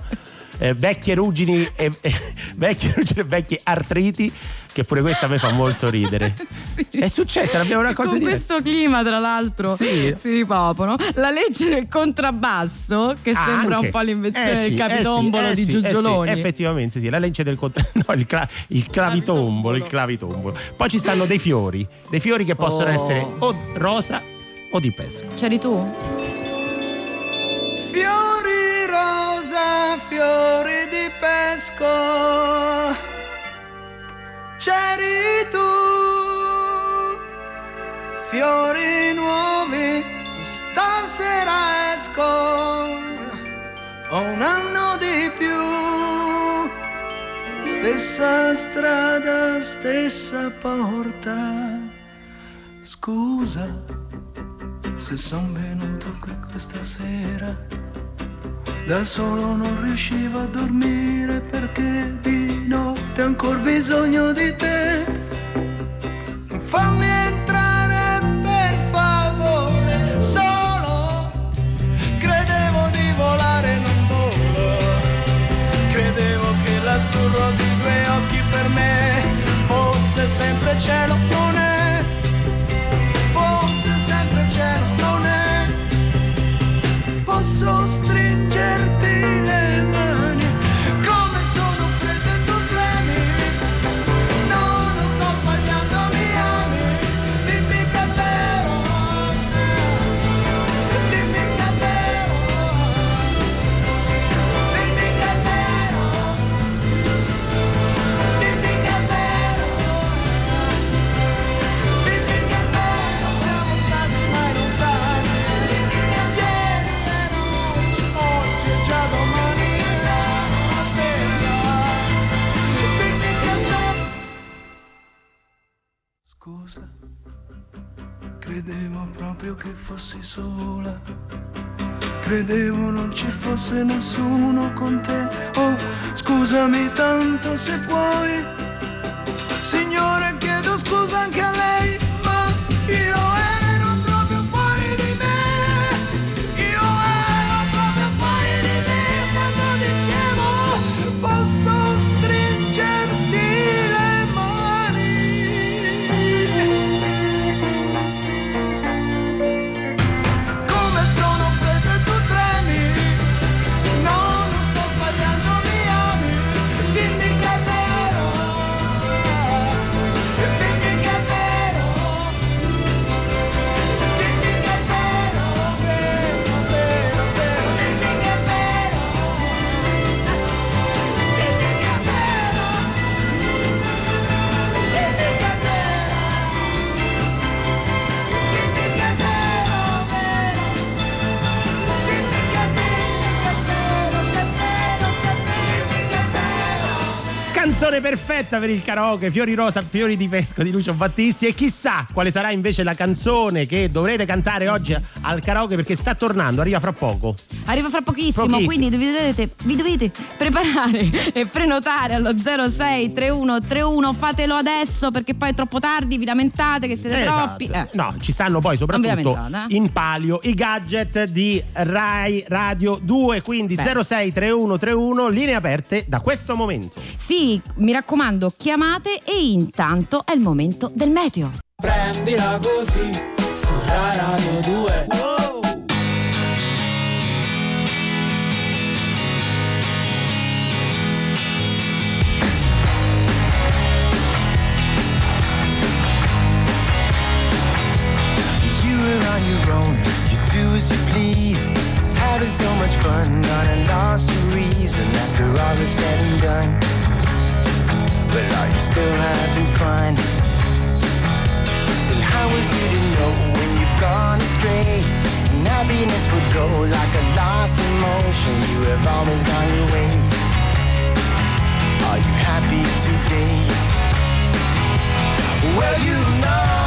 Eh, vecchie ruggini e, e- vecchie ruggini e vecchie artriti, che pure questa a me fa molto ridere. È successa, l'abbiamo raccolta Con di questo clima, tra l'altro, Sì. si ripopolano. La legge del contrabbasso, che Ah, sembra anche. un po' l'invenzione Eh sì, del capitombolo eh sì, di eh sì, eh sì, Giugioloni. effettivamente sì, la legge del contra- no, il, cla- il clavitombolo, il clavitombolo. Poi ci stanno dei fiori, dei fiori che possono Oh. essere o rosa o di pesco. C'eri tu? Fiori rosa, fiori di pesco, c'eri tu, fiori nuovi, stasera esco, ho un anno di più, stessa strada, stessa porta, scusa se son venuto qui questa sera. Da solo non riuscivo a dormire perché di notte ancora bisogno di te. Fammi entrare per favore, solo credevo di volare non volo. Credevo che l'azzurro di due occhi per me fosse sempre cielo, non è. Fosse sempre cielo, non. Posso stare fosse nessuno con te. Oh, scusami tanto se puoi. Signore, chiedo scusa anche a Canzone perfetta per il karaoke, Fiori Rosa, Fiori di Pesco di Lucio Battisti e chissà quale sarà invece la canzone che dovrete cantare oggi al karaoke perché sta tornando, arriva fra poco. Arriva fra pochissimo, Pochissimo. quindi vi dovete, vi dovete preparare e prenotare allo 063131. Fatelo adesso perché poi è troppo tardi, vi lamentate che siete Esatto. troppi. Eh. No, ci stanno poi soprattutto eh? in palio i gadget di Rai Radio 2, quindi Beh. 063131, linee aperte da questo momento. Sì, mi raccomando, chiamate e intanto è il momento del meteo. Prendila così su Radio 2 You were on your own, you do as you please. Having so much fun, gone and lost your reason after all is said and done. Well, are you still having fun? And how is it to know when you've gone astray? And happiness would go like a lost emotion. You have always gone your way. Are you happy today? Well, you know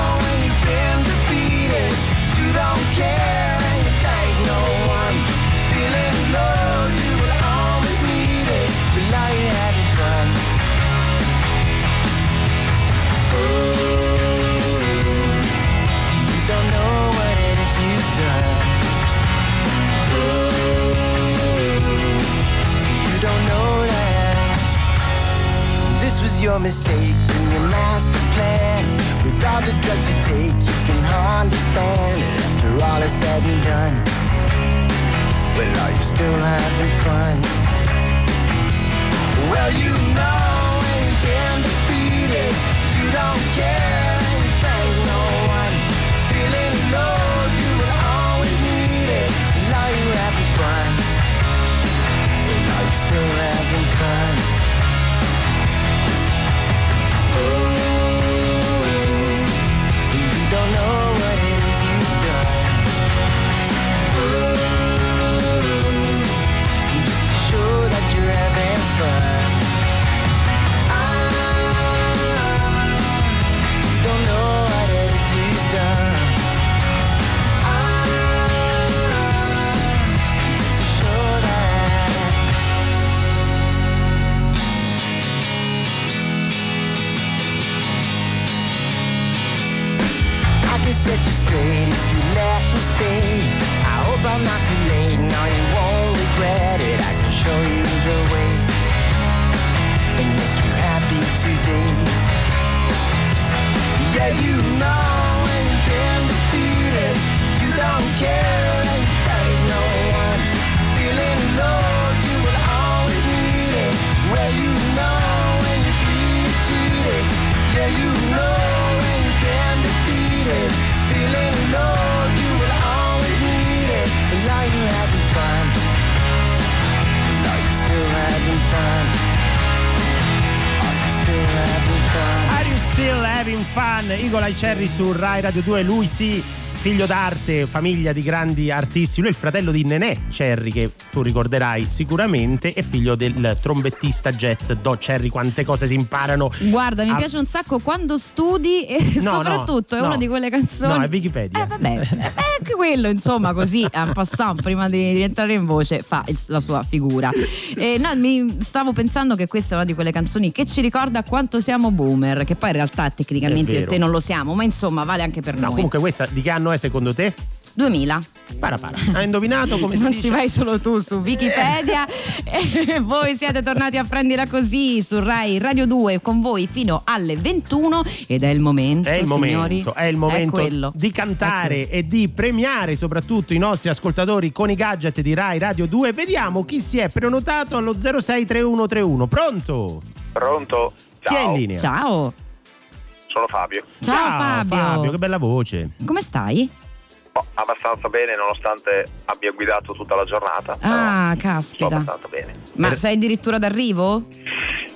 Your mistake in your master plan. With all the drugs you take, you can understand it after all is said and done. Well, are you still having fun? Well, you know you've been defeated, you don't care and you thank no one. Feeling low, you will always need it. And are you having fun? Well, are you still having fun? Cherry su Rai Radio 2, lui sì, figlio d'arte, famiglia di grandi artisti. Lui è il fratello di Nenè Cherry, che tu ricorderai sicuramente, è figlio del trombettista jazz Do Cherry. Quante cose si imparano. Guarda, mi a- piace un sacco quando studi e No, soprattutto no, è una no. di quelle canzoni. No, è Wikipedia. Eh vabbè, eh, anche quello insomma così en passant prima di, di entrare in voce fa il- la sua figura. E no, mi stavo pensando che questa è una di quelle canzoni che ci ricorda quanto siamo boomer, che poi in realtà tecnicamente te non lo siamo, ma insomma vale anche per No, noi. comunque questa di che anno è secondo te? 2000. Para para. Hai indovinato come si non dice? ci vai solo tu su Wikipedia e voi siete tornati a prendila così su Rai Radio 2 con voi fino alle 21 ed è il momento È il signori momento, è il momento quello. di cantare e di premiare soprattutto i nostri ascoltatori con i gadget di Rai Radio 2. Vediamo chi si è prenotato allo 063131. Pronto? Pronto? Chi è in Ciao, linea? ciao sono Fabio. Ciao, Fabio. che bella voce. come stai? Oh, abbastanza bene nonostante abbia guidato tutta la giornata. ah Sto caspita abbastanza bene. ma sei addirittura d'arrivo?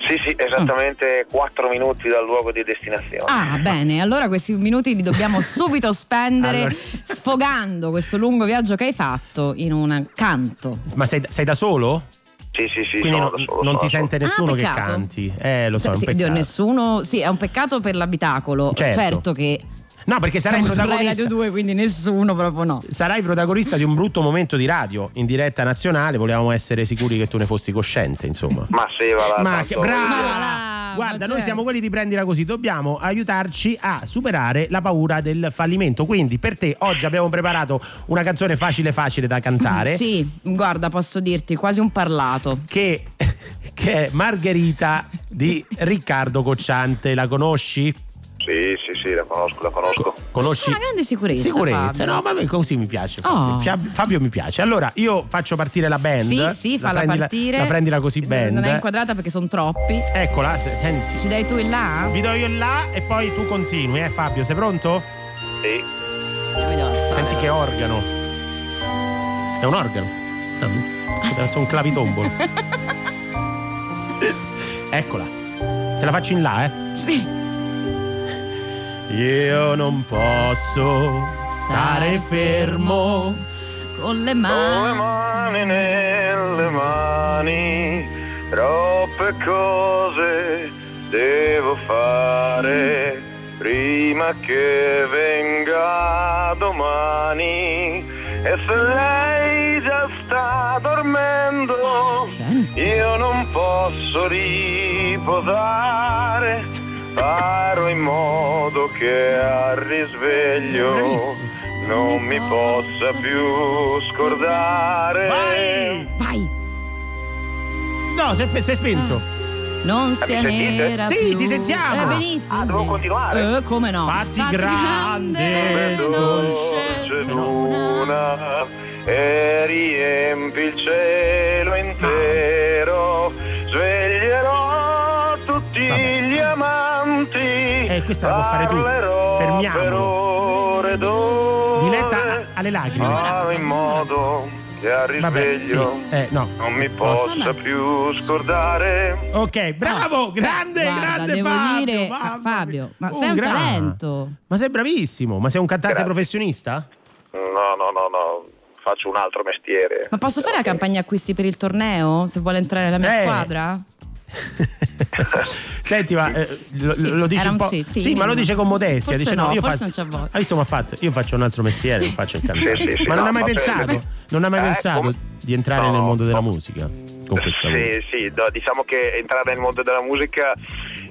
Sì, sì, esattamente 4 minuti dal luogo di destinazione. ah bene allora questi minuti li dobbiamo subito spendere Allora. sfogando questo lungo viaggio che hai fatto in un canto Ma sei, sei da solo? Sì, sì, sì, Quindi sono non, da solo. non ti sente nessuno Ah, che canti. Eh, lo so, è un Sì, nessuno sì è un peccato per l'abitacolo Certo. che No, perché sarai siamo protagonista. Radio 2 quindi nessuno proprio no Sarai protagonista di un brutto momento di radio in diretta nazionale. Volevamo essere sicuri che tu ne fossi cosciente, insomma. Ma sì, va là, Ma che bravo! Ma va là, Guarda, noi cioè- siamo quelli di prendila così, dobbiamo aiutarci a superare la paura del fallimento. Quindi per te oggi abbiamo preparato una canzone facile facile da cantare Sì, guarda, posso dirti quasi un parlato. che, che è Margherita di Riccardo Cocciante. La conosci? Sì, sì, sì, la conosco, la conosco. Conosci? Una grande sicurezza. Sicurezza, Fabio. no, ma così mi piace. Fabio. Oh. Fab- Fabio mi piace. Allora, io faccio partire la band. Sì, sì, La falla prendila- partire. La prendila così band. Non è inquadrata perché sono troppi. Eccola, se- senti. Ci dai tu il là? Vi do io il là e poi tu continui, eh Fabio, sei pronto? Sì. Senti che organo. È un organo. Essere un clavitombolo. Eccola. Te la faccio in là, eh. Sì. Io non posso stare fermo. Con le Con le mani. mani nelle mani, troppe cose devo fare prima che venga domani. E se lei già sta dormendo, io non posso riposare. Farò in modo che al risveglio non mi possa più scordare. Vai! Vai. No, sei, sei spento. Non se mi sentite? n'era Sì, più. ti sentiamo. Eh, benissimo. Ah, devo continuare? Eh, come no? Fatti grande, dolce dolce luna. luna e riempi il cielo intero. Eh, questa la può fare tu. Fermiamolo. Diletta alle lacrime. Farò in modo che al Vabbè, sì. risveglio Eh, no. non mi possa più scordare. Ok, bravo, grande, Guarda, grande devo Fabio. dire, mamma Fabio, ma mia. sei un gra- talento. Ma sei bravissimo, ma sei un cantante Grazie. professionista? No, no, no, no, faccio un altro mestiere. Ma posso fare la campagna acquisti per il torneo? Se vuole entrare nella mia Eh. squadra? Senti, ma eh, lo, Sì, lo dice un po'. sì, sì, ma lo dice con modestia. Forse dice, no, io forse faccio- non c'ha voglia. Hai visto, ma ha fatto? Io faccio un altro mestiere, non faccio il cantante. Sì, sì, sì, ma non no, hai mai va bene. pensato? Non hai mai Eh, pensato come- di entrare No, nel mondo della no. musica? Con questa voce. Sì, sì, no, diciamo che entrare nel mondo della musica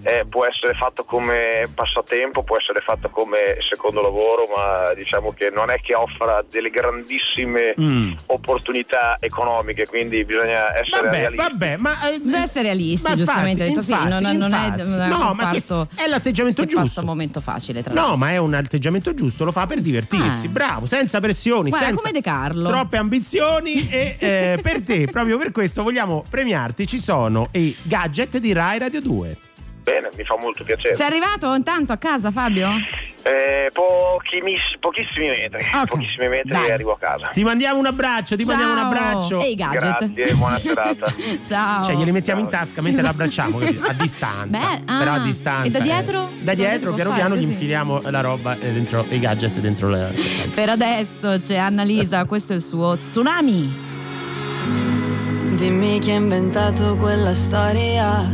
eh, può essere fatto come passatempo, può essere fatto come secondo lavoro, ma diciamo che non è che offra delle grandissime Mm. opportunità economiche, quindi bisogna essere Vabbè, realisti. vabbè, ma eh, Bisogna essere realisti, ma giustamente. infatti, detto, sì, infatti, non, non è, infatti. non è un No, ma è l'atteggiamento che giusto. passa un momento facile, tra No, l'altro. ma è un atteggiamento giusto, lo fa per divertirsi, Eh. bravo, senza pressioni, Guarda, senza come De Carlo. troppe ambizioni e eh, per te, proprio per questo vogliamo premiarti, ci sono i gadget di Rai Radio 2. Bene, mi fa molto piacere. Sei arrivato intanto a casa, Fabio? Eh, pochimis- pochissimi metri, Ok, pochissimi metri dai. e arrivo a casa. Ti mandiamo un abbraccio, ti mandiamo un Ciao. abbraccio. E i gadget. Grazie, buona serata. Ciao. Cioè, glieli mettiamo in tasca mentre l'abbracciamo a distanza. Beh, ah, Però a distanza. e da eh. dietro? Da dietro, piano fare piano, gli infiliamo la roba eh, dentro i gadget dentro la. Per adesso c'è Annalisa, questo è il suo tsunami. Dimmi chi ha inventato quella storia.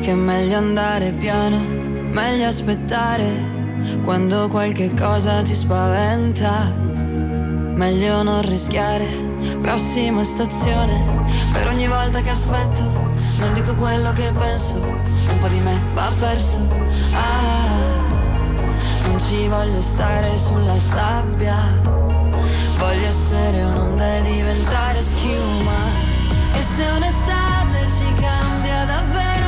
Che è meglio andare piano, meglio aspettare. Quando qualche cosa ti spaventa, meglio non rischiare. Prossima stazione, per ogni volta che aspetto, non dico quello che penso. Un po' di me va perso. Ah, non ci voglio stare sulla sabbia. Voglio essere un'onda e diventare schiuma. E se un'estate ci cambia davvero,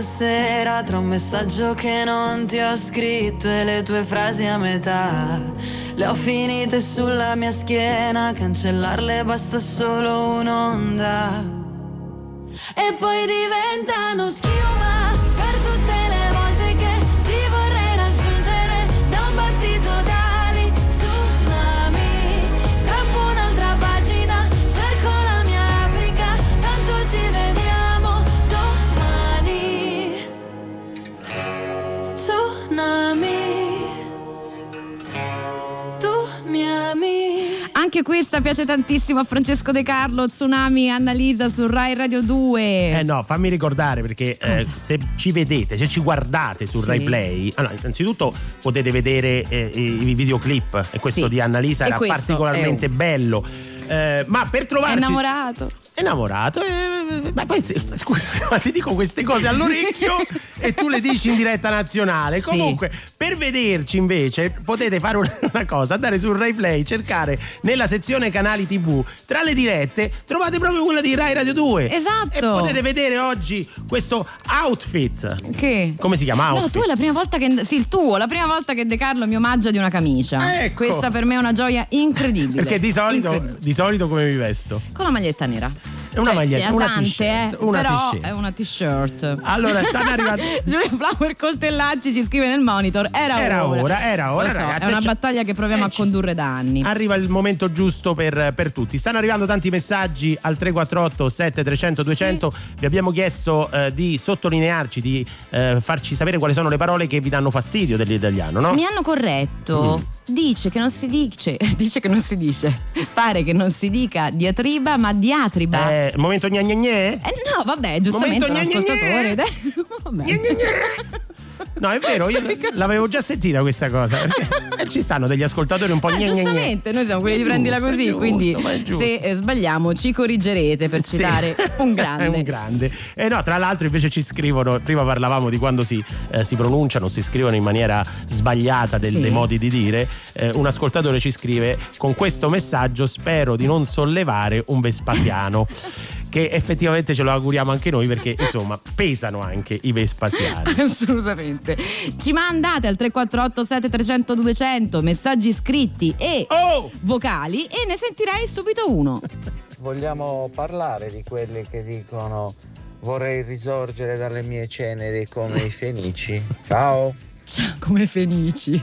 stasera tra un messaggio che non ti ho scritto e le tue frasi a metà? Le ho finite sulla mia schiena, cancellarle basta solo un'onda. E poi diventano schiuma Anche questa piace tantissimo a Francesco De Carlo, Tsunami, Annalisa su Rai Radio 2. Eh no, fammi ricordare perché eh, se ci vedete, se ci guardate su Sì. Rai Play, allora, innanzitutto potete vedere eh, i videoclip e questo Sì. di Annalisa E era particolarmente un- bello. Eh, ma per È trovarci innamorato. è innamorato eh, ma poi scusa ma ti dico queste cose all'orecchio e tu le dici in diretta nazionale Sì. comunque per vederci invece potete fare una, cosa andare su Rai Play cercare nella sezione canali tv tra le dirette trovate proprio quella di Rai Radio 2 Esatto. e potete vedere oggi questo outfit Che? come si chiama No, outfit? tu è la prima volta che. Sì, il tuo, la prima volta che De Carlo mi omaggia di una camicia. Ecco. Questa per me è una gioia incredibile. perché di solito, di solito come mi vesto? Con la maglietta nera. È una Cioè, maglietta, una tante, t-shirt, eh, una però t-shirt. è una t-shirt. Allora, stanno arrivando- Giulia Flower Coltellacci ci scrive nel monitor. Era, Era ora, era ora, so, ragazzi, È una battaglia che proviamo eh, a condurre da anni. Arriva il momento giusto per, per tutti. Stanno arrivando tanti messaggi al 348 7300 200. Vi abbiamo chiesto eh, di sottolinearci, di eh, farci sapere quali sono le parole che vi danno fastidio dell'italiano, no? Mi hanno corretto. Mm. Dice che non si dice, dice che non si dice. Pare che non si dica diatriba, ma diatriba. Eh, momento gna gna gna? Eh, no, vabbè, giustamente un Momento gna gna ascoltatore. gna. No, è vero, io l'avevo già sentita questa cosa. Perché eh, ci stanno degli ascoltatori un po' Ma gna gna gna. giustamente, noi siamo quelli di prendila così, giusto, quindi se eh, sbagliamo ci corrigerete per Sì. citare un grande. Un grande. E no, tra l'altro invece ci scrivono, prima parlavamo di quando si, eh, si pronunciano, si scrivono in maniera sbagliata del- Sì. dei modi di dire. Eh, un ascoltatore ci scrive con questo messaggio spero di non sollevare un Vespasiano. che effettivamente ce lo auguriamo anche noi perché insomma pesano anche i Vespasiani. Assolutamente. Ci mandate al 348 7300 200 messaggi scritti e Oh! vocali e ne sentirei subito uno. Vogliamo parlare di quelli che dicono vorrei risorgere dalle mie ceneri come i fenici? Ciao! Ciao, come fenici.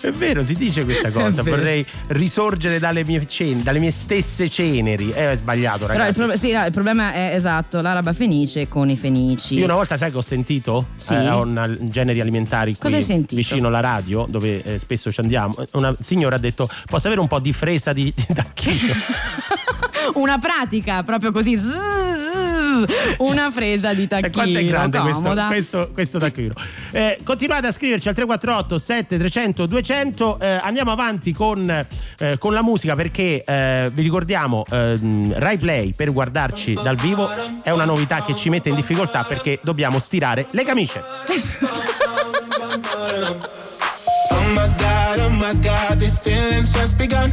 È vero, si dice questa cosa. Vorrei risorgere dalle mie, cen- dalle mie stesse ceneri. Eh, è sbagliato, Però il, ragazzi. prob- sì, no, il problema è esatto, l'araba fenice con i fenici. Io una volta sai che ho sentito Sì. eh, un- generi alimentari qui Cosa hai sentito? vicino alla radio dove eh, spesso ci andiamo. Una signora ha detto posso avere un po' di fresa di, di tacchino? Una pratica proprio così. Una fresa di Cioè, tacchino. quanto è grande questo, comoda. questo, questo tacchino? Eh, continuate a scriverci al 348 7300 200. Eh, andiamo avanti con, eh, con la musica perché eh, vi ricordiamo ehm, Rai Play per guardarci dal vivo è una novità che ci mette in difficoltà perché dobbiamo stirare le camicie. Oh my god, oh my god, these feelings just begun.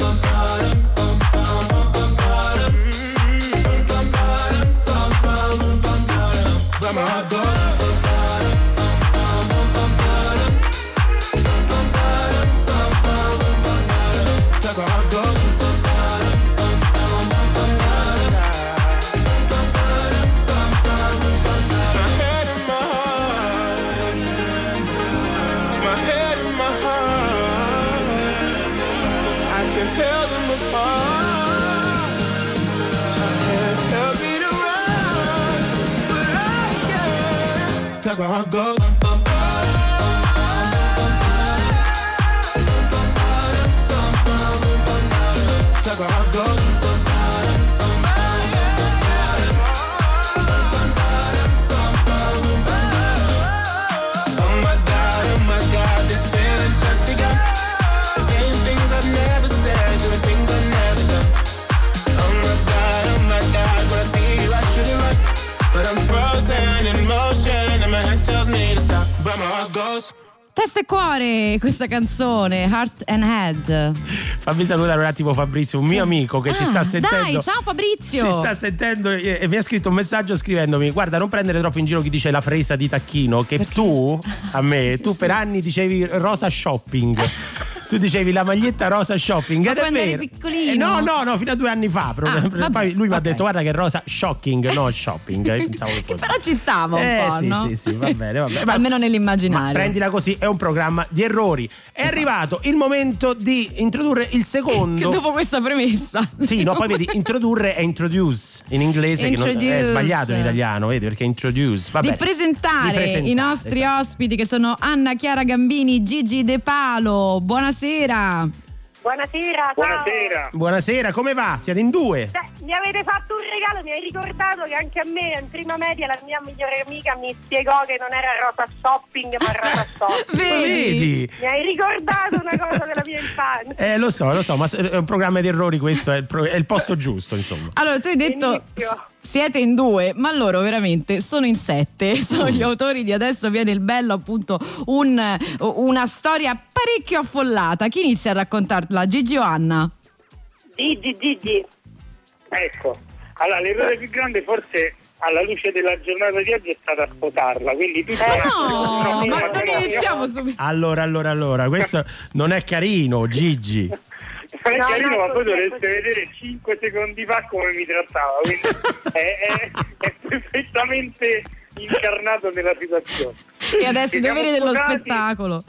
Can't. Cause my heart Testa e cuore, questa canzone, Heart and Head. Fammi salutare un attimo Fabrizio, un mio amico che ci sta Ah, sentendo. Dai, ciao Fabrizio. Ci sta sentendo e e mi ha scritto un messaggio scrivendomi: Guarda, non prendere troppo in giro chi dice la fresa di tacchino. Che tu, a me, tu per anni dicevi rosa shopping. Tu dicevi la maglietta rosa shopping. Ma quando eri piccolino? Eh, no, no, no, fino a due anni fa. proprio. Ah, Poi lui mi ha detto: Guarda che rosa shocking, no shopping. Io pensavo che fosse. Però ci stava un eh, po', sì, no? sì, sì, va bene, va bene. Ma- Almeno ma nell'immaginario. prendila così, è un programma di errori. È arrivato il momento di introdurre il secondo. Che dopo questa premessa. Sì, no, poi vedi, introdurre è introduce in inglese, che non- è Introduce. sbagliato in italiano, vedi, perché introduce. Va Di bene. presentare, Di presentare, i nostri esatto. ospiti che sono Anna Chiara Gambini, Gigi De Palo. Buonasera. Buonasera, ciao. Buonasera, come va? Siete in due? Beh, mi avete fatto un regalo, mi hai ricordato che anche a me in prima media la mia migliore amica mi spiegò che non era rosa shopping ma rosa shopping. Vedi? Mi hai ricordato una cosa della mia infanzia. Eh, lo so, lo so, ma è un programma di errori questo, è il, pro- è il posto giusto, insomma. Allora, tu hai detto s- siete in due, ma loro veramente sono in sette. Sono gli autori di Adesso viene il bello, appunto, un- una storia parecchio affollata. Chi inizia a raccontarla? Gigi o Anna? Gigi, Gigi. Ecco, allora l'errore più grande forse alla luce della giornata di oggi è stata sposarla, quindi tu Eh no, ma non iniziamo subito. Allora, allora, allora, questo non è carino, Gigi. È No, carino, no, ma poi dovreste vedere 5 secondi fa come mi trattava, quindi è, è- è perfettamente incarnato nella situazione. E adesso i doveri dello spettacolo.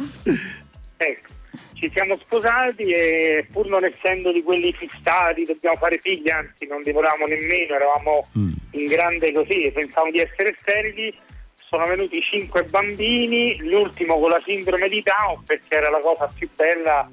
Ecco, ci siamo sposati e pur non essendo di quelli fissati, dobbiamo fare figli, anzi non li volevamo nemmeno, eravamo in grande così, pensavamo di essere sterili. Sono venuti cinque bambini, l'ultimo con la sindrome di Down perché era la cosa più bella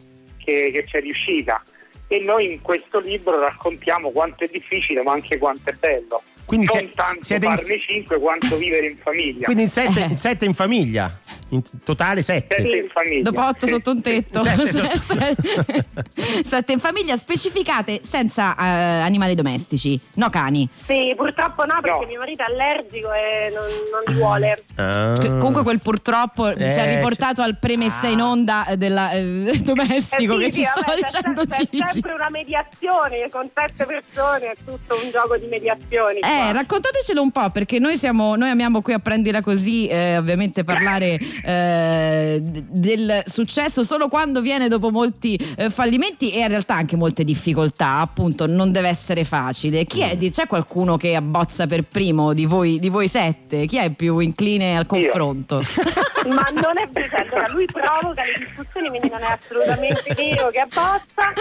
che, che ci è riuscita. E noi in questo libro raccontiamo quanto è difficile ma anche quanto è bello. Quindi non sie- tanto siete in- farne cinque quanto vivere in famiglia. Quindi in sette, Eh. in sette in famiglia, in totale sette. Sette in famiglia. Dopo otto Sì. sotto un tetto. Sette sotto- Sette in famiglia specificate senza eh, animali domestici, no cani. Sì, purtroppo no, perché No. mio marito è allergico e non, non li vuole. Ah. Comunque quel purtroppo Eh, ci ha riportato al premessa in onda eh, della, eh, domestico Eh sì, che sì, ci vabbè, c'è dicendo c'è Gigi. sempre una mediazione con sette persone, è tutto un gioco di mediazioni. Eh, qua. raccontatecelo un po' perché noi siamo, noi amiamo qui a prendila così, eh, ovviamente parlare eh, del successo solo quando viene dopo molti eh, fallimenti e in realtà anche molte difficoltà, appunto non deve essere facile. Chi è? C'è qualcuno che abbozza per primo di voi, di voi sette? Chi è più incline al confronto? Ma non è vero, allora lui provoca le discussioni, quindi non è assolutamente vero che abbozza.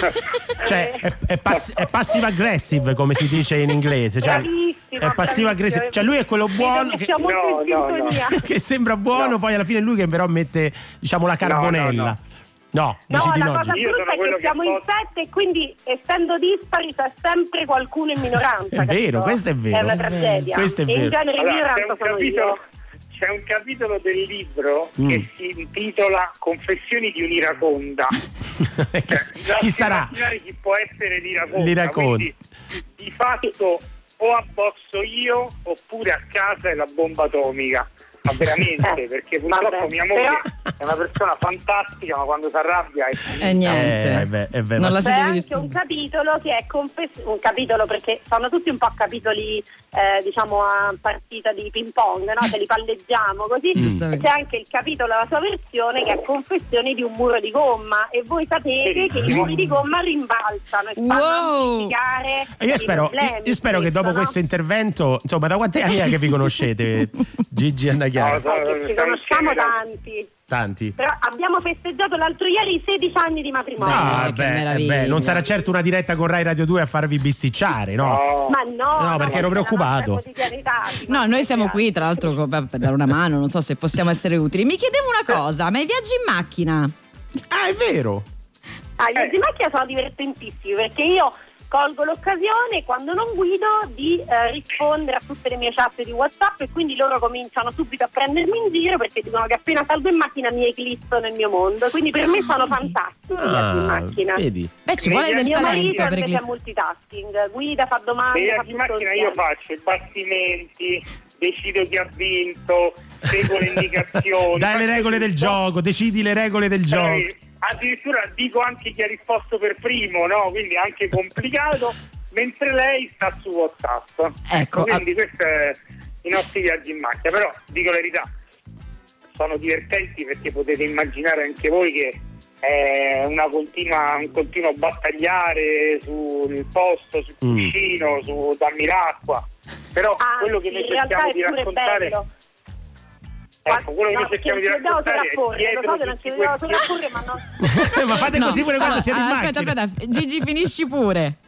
Cioè, Eh, è, è pass- è passive aggressive, come si dice in inglese. Cioè, è passivo aggressive. Cioè, lui è quello buono che No, no, in no. sintonia. che sembra buono, poi alla fine è lui che però mette, diciamo, la carbonella. no. No, No, la no. cosa. Io brutta è che che siamo in sette e quindi essendo dispari c'è sempre qualcuno in minoranza. È vero, capito? questo è vero. È una tragedia. Questo è E in vero. genere in Allora, c'è, minoranza un sono capitolo, io. c'è un capitolo del libro Mm. che si intitola Confessioni di un'iraconda. chi, Cioè, chi sarà? chi può essere l'iraconda. L'iraconda. Quindi, di fatto o abbozzo io oppure a casa è la bomba atomica. Ma veramente, Eh, perché purtroppo vabbè, mia moglie però- è una persona fantastica, ma quando si arrabbia è Eh, niente. Eh, beh, è vero. Non la C'è anche visto. un capitolo che è confess- un capitolo perché sono tutti un po' capitoli eh, diciamo a partita di ping pong, no? Se li palleggiamo così. Giustamente. c'è anche il capitolo, la sua versione che è confessioni di un muro di gomma e voi sapete che i muri di gomma rimbalzano e fanno Wow. E Io spero, io, spero che dopo no? questo intervento, insomma, da quanti anni è che vi conoscete, Gigi e Anna Chiara? No, Eh, ci conosciamo tanti. Tanti. Però abbiamo festeggiato l'altro ieri i 16 anni di matrimonio. Ah, che beh, meraviglia. beh, non sarà certo una diretta con Rai Radio 2 a farvi bisticciare, no? No. Ma no, No, perché ero preoccupato. No, noi siamo qui tra l'altro per per dare una mano, non so se possiamo essere utili. Mi chiedevo una cosa, ma i viaggi in macchina? Ah, è vero. Ah, i viaggi in macchina sono divertentissimi perché io colgo l'occasione quando non guido di eh, rispondere a tutte le mie chat di WhatsApp e quindi loro cominciano subito a prendermi in giro perché dicono che appena salgo in macchina mi eclipso nel mio mondo. Quindi per me sono fantastici i viaggi in Ah, macchina. vedi? Beh, ci vuole del Mio talento marito per invece è multitasking, guida, fa domande, Nei fa in macchina io faccio i bastimenti, decido chi ha vinto, seguo le indicazioni. Dai le regole del gioco, decidi le regole del gioco. Addirittura dico anche chi ha risposto per primo, no? Quindi è anche complicato, mentre lei sta su WhatsApp. Ecco, quindi questo è i nostri viaggi in macchina, però dico la verità, sono divertenti perché potete immaginare anche voi che è una continua, un continuo battagliare sul posto, sul Mm. cuscino, su dammi l'acqua. Però quello che noi cerchiamo di raccontare bello. Ecco, quello che No, noi cerchiamo di raccontare è dietro so che tutti questi ma non... Ma fate così pure quando allora, siete in aspetta, macchina. aspetta, Gigi finisci pure.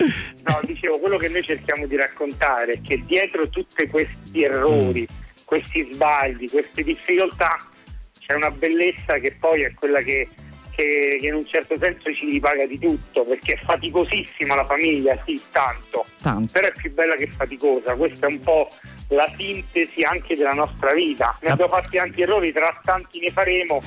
No, dicevo, quello che noi cerchiamo di raccontare è che dietro tutti questi errori, questi sbagli, queste difficoltà, c'è una bellezza che poi è quella che, che- che in un certo senso ci ripaga di tutto, perché è faticosissima la famiglia, sì, tanto, Tanto. però è più bella che faticosa. Questa è un po' la sintesi anche della nostra vita. Ne abbiamo fatti tanti errori, tra tanti ne faremo,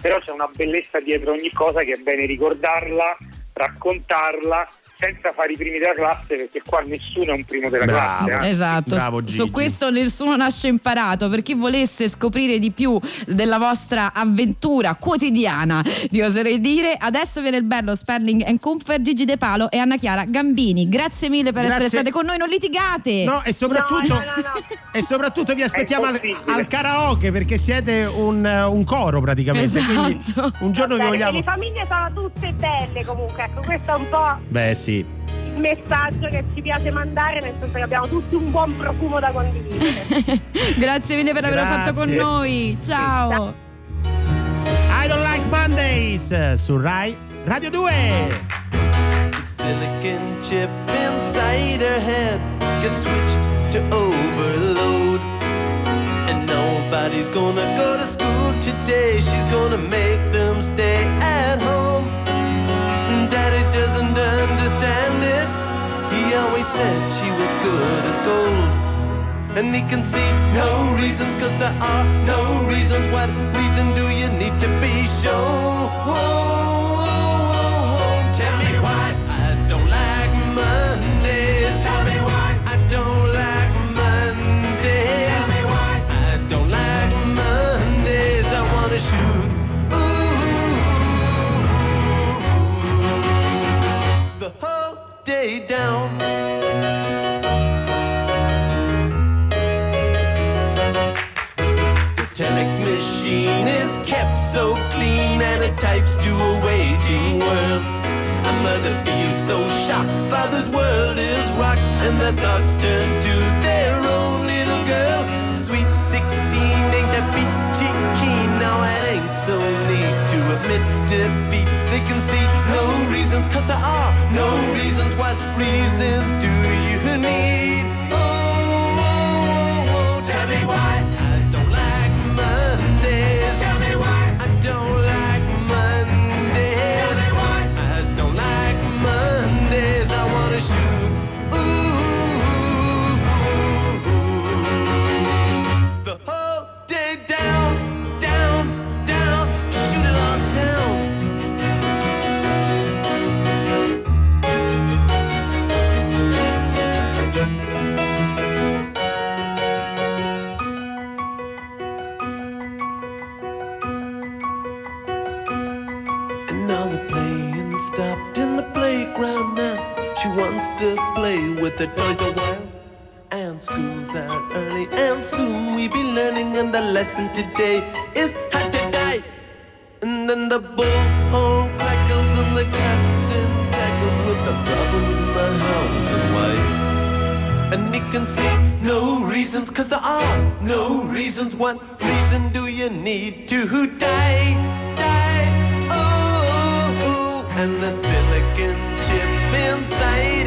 però c'è una bellezza dietro ogni cosa che è bene ricordarla, raccontarla senza fare i primi della classe perché qua nessuno è un primo della classe. eh. Esatto, Bravo, su questo nessuno nasce imparato. Per chi volesse scoprire di più della vostra avventura quotidiana, di oserei dire, adesso viene il bello Sperling and Comfort, Gigi De Palo e Anna Chiara Gambini. Grazie mille per essere Grazie. state con noi, non litigate. No, e soprattutto, No, no, no, no. e soprattutto vi aspettiamo al, al karaoke perché siete un, un coro praticamente. Esatto. Quindi un giorno vi Bene, vogliamo. Le famiglie sono tutte belle comunque, ecco, questo è un po' Beh, sì. Il messaggio che ci piace mandare, nel senso che abbiamo tutti un buon profumo da condividere. Grazie mille per averlo Grazie. fatto con noi. Ciao. I don't like Mondays su Rai Radio 2. silicon chip inside her head gets switched to overload. And nobody's gonna go to school today. She's gonna make them stay at home. And Daddy doesn't understand always said she was good as gold. And he can see no reasons, cause there are no reasons. What reason do you need to be shown? Tell down. The telex machine is kept so clean and it types to a waging world. A mother feels so shocked, father's world is rocked, and their thoughts turn to their own little girl. Reasons, cause there are no reasons. What reasons do to play with the toys a while. And school's out early, and soon we be learning. And the lesson today is how to die. And then the bullhorn crackles, and the captain tackles with the problems in the house and wife. And he can see no reasons, cause there are no reasons. What reason do you need to die? Die, oh, oh. oh. and the silicon chip inside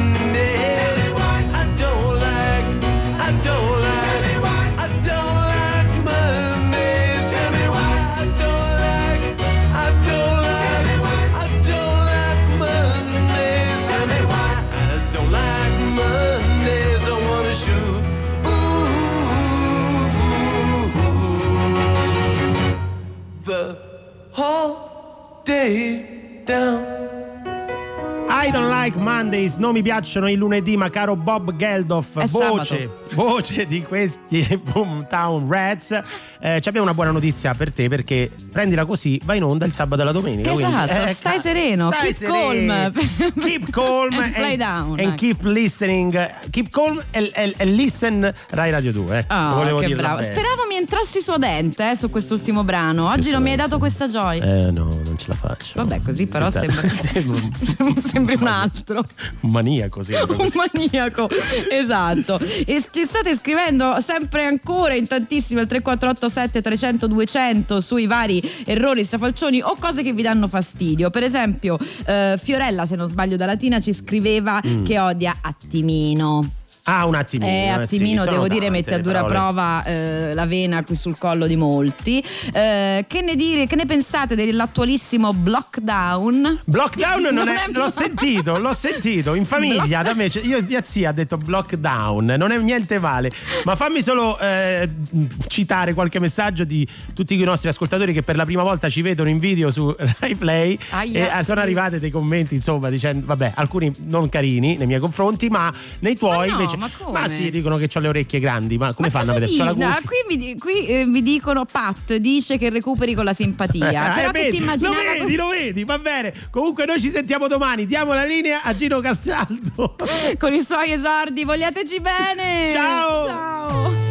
Mondays. Non mi piacciono i lunedì, ma caro Bob Geldof, È voce, sabato. Voce di questi Boomtown Rats, eh, ci abbiamo una buona notizia per te perché prendila così, va in onda il sabato e la domenica. quindi, Esatto, eh, stai ca- sereno, stai keep sereno. calm. keep calm And play and, down, and ecco. keep listening, keep calm and listen Rai Radio 2. Eh. Ah, Volevo che bravo. bene. Speravo mi entrassi suadente eh, su quest'ultimo brano. Oggi non mi hai dato questa gioia. Eh no, non ce la faccio. Vabbè, così però sembra, Sembra sembri un altro. un maniaco, sì. un maniaco esatto e ci state scrivendo sempre ancora in tantissimi al 3487 300 200 sui vari errori strafalcioni o cose che vi danno fastidio per esempio eh, Fiorella se non sbaglio da Latina ci scriveva Mm. che odia Attimino Ah, un attimino. eh, eh, attimino, sì, devo dire, tante mette a dura parole. prova eh, la vena qui sul collo di molti. Eh, che ne dire, che ne pensate dell'attualissimo Blockdown? Blockdown non, è, l'ho male. sentito, l'ho sentito in famiglia da me. io mia zia ha detto Blockdown, non è niente male. Ma fammi solo eh, citare qualche messaggio di tutti i nostri ascoltatori che per la prima volta ci vedono in video su Rai Play. Aia. E eh, sono arrivate dei commenti, insomma, dicendo, vabbè, alcuni non carini nei miei confronti, ma nei tuoi no, invece. Ma come? sì, dicono che ho le orecchie grandi, ma come fanno a vedere? C'ho la no, qui mi, qui, eh, mi dicono Pat dice che recuperi con la simpatia. Eh, però eh, vedi, ti immaginava Lo vedi, lo vedi, va bene. Comunque noi ci sentiamo domani. Diamo la linea a Gino Castaldo. con i suoi esordi. Vogliateci bene. Ciao.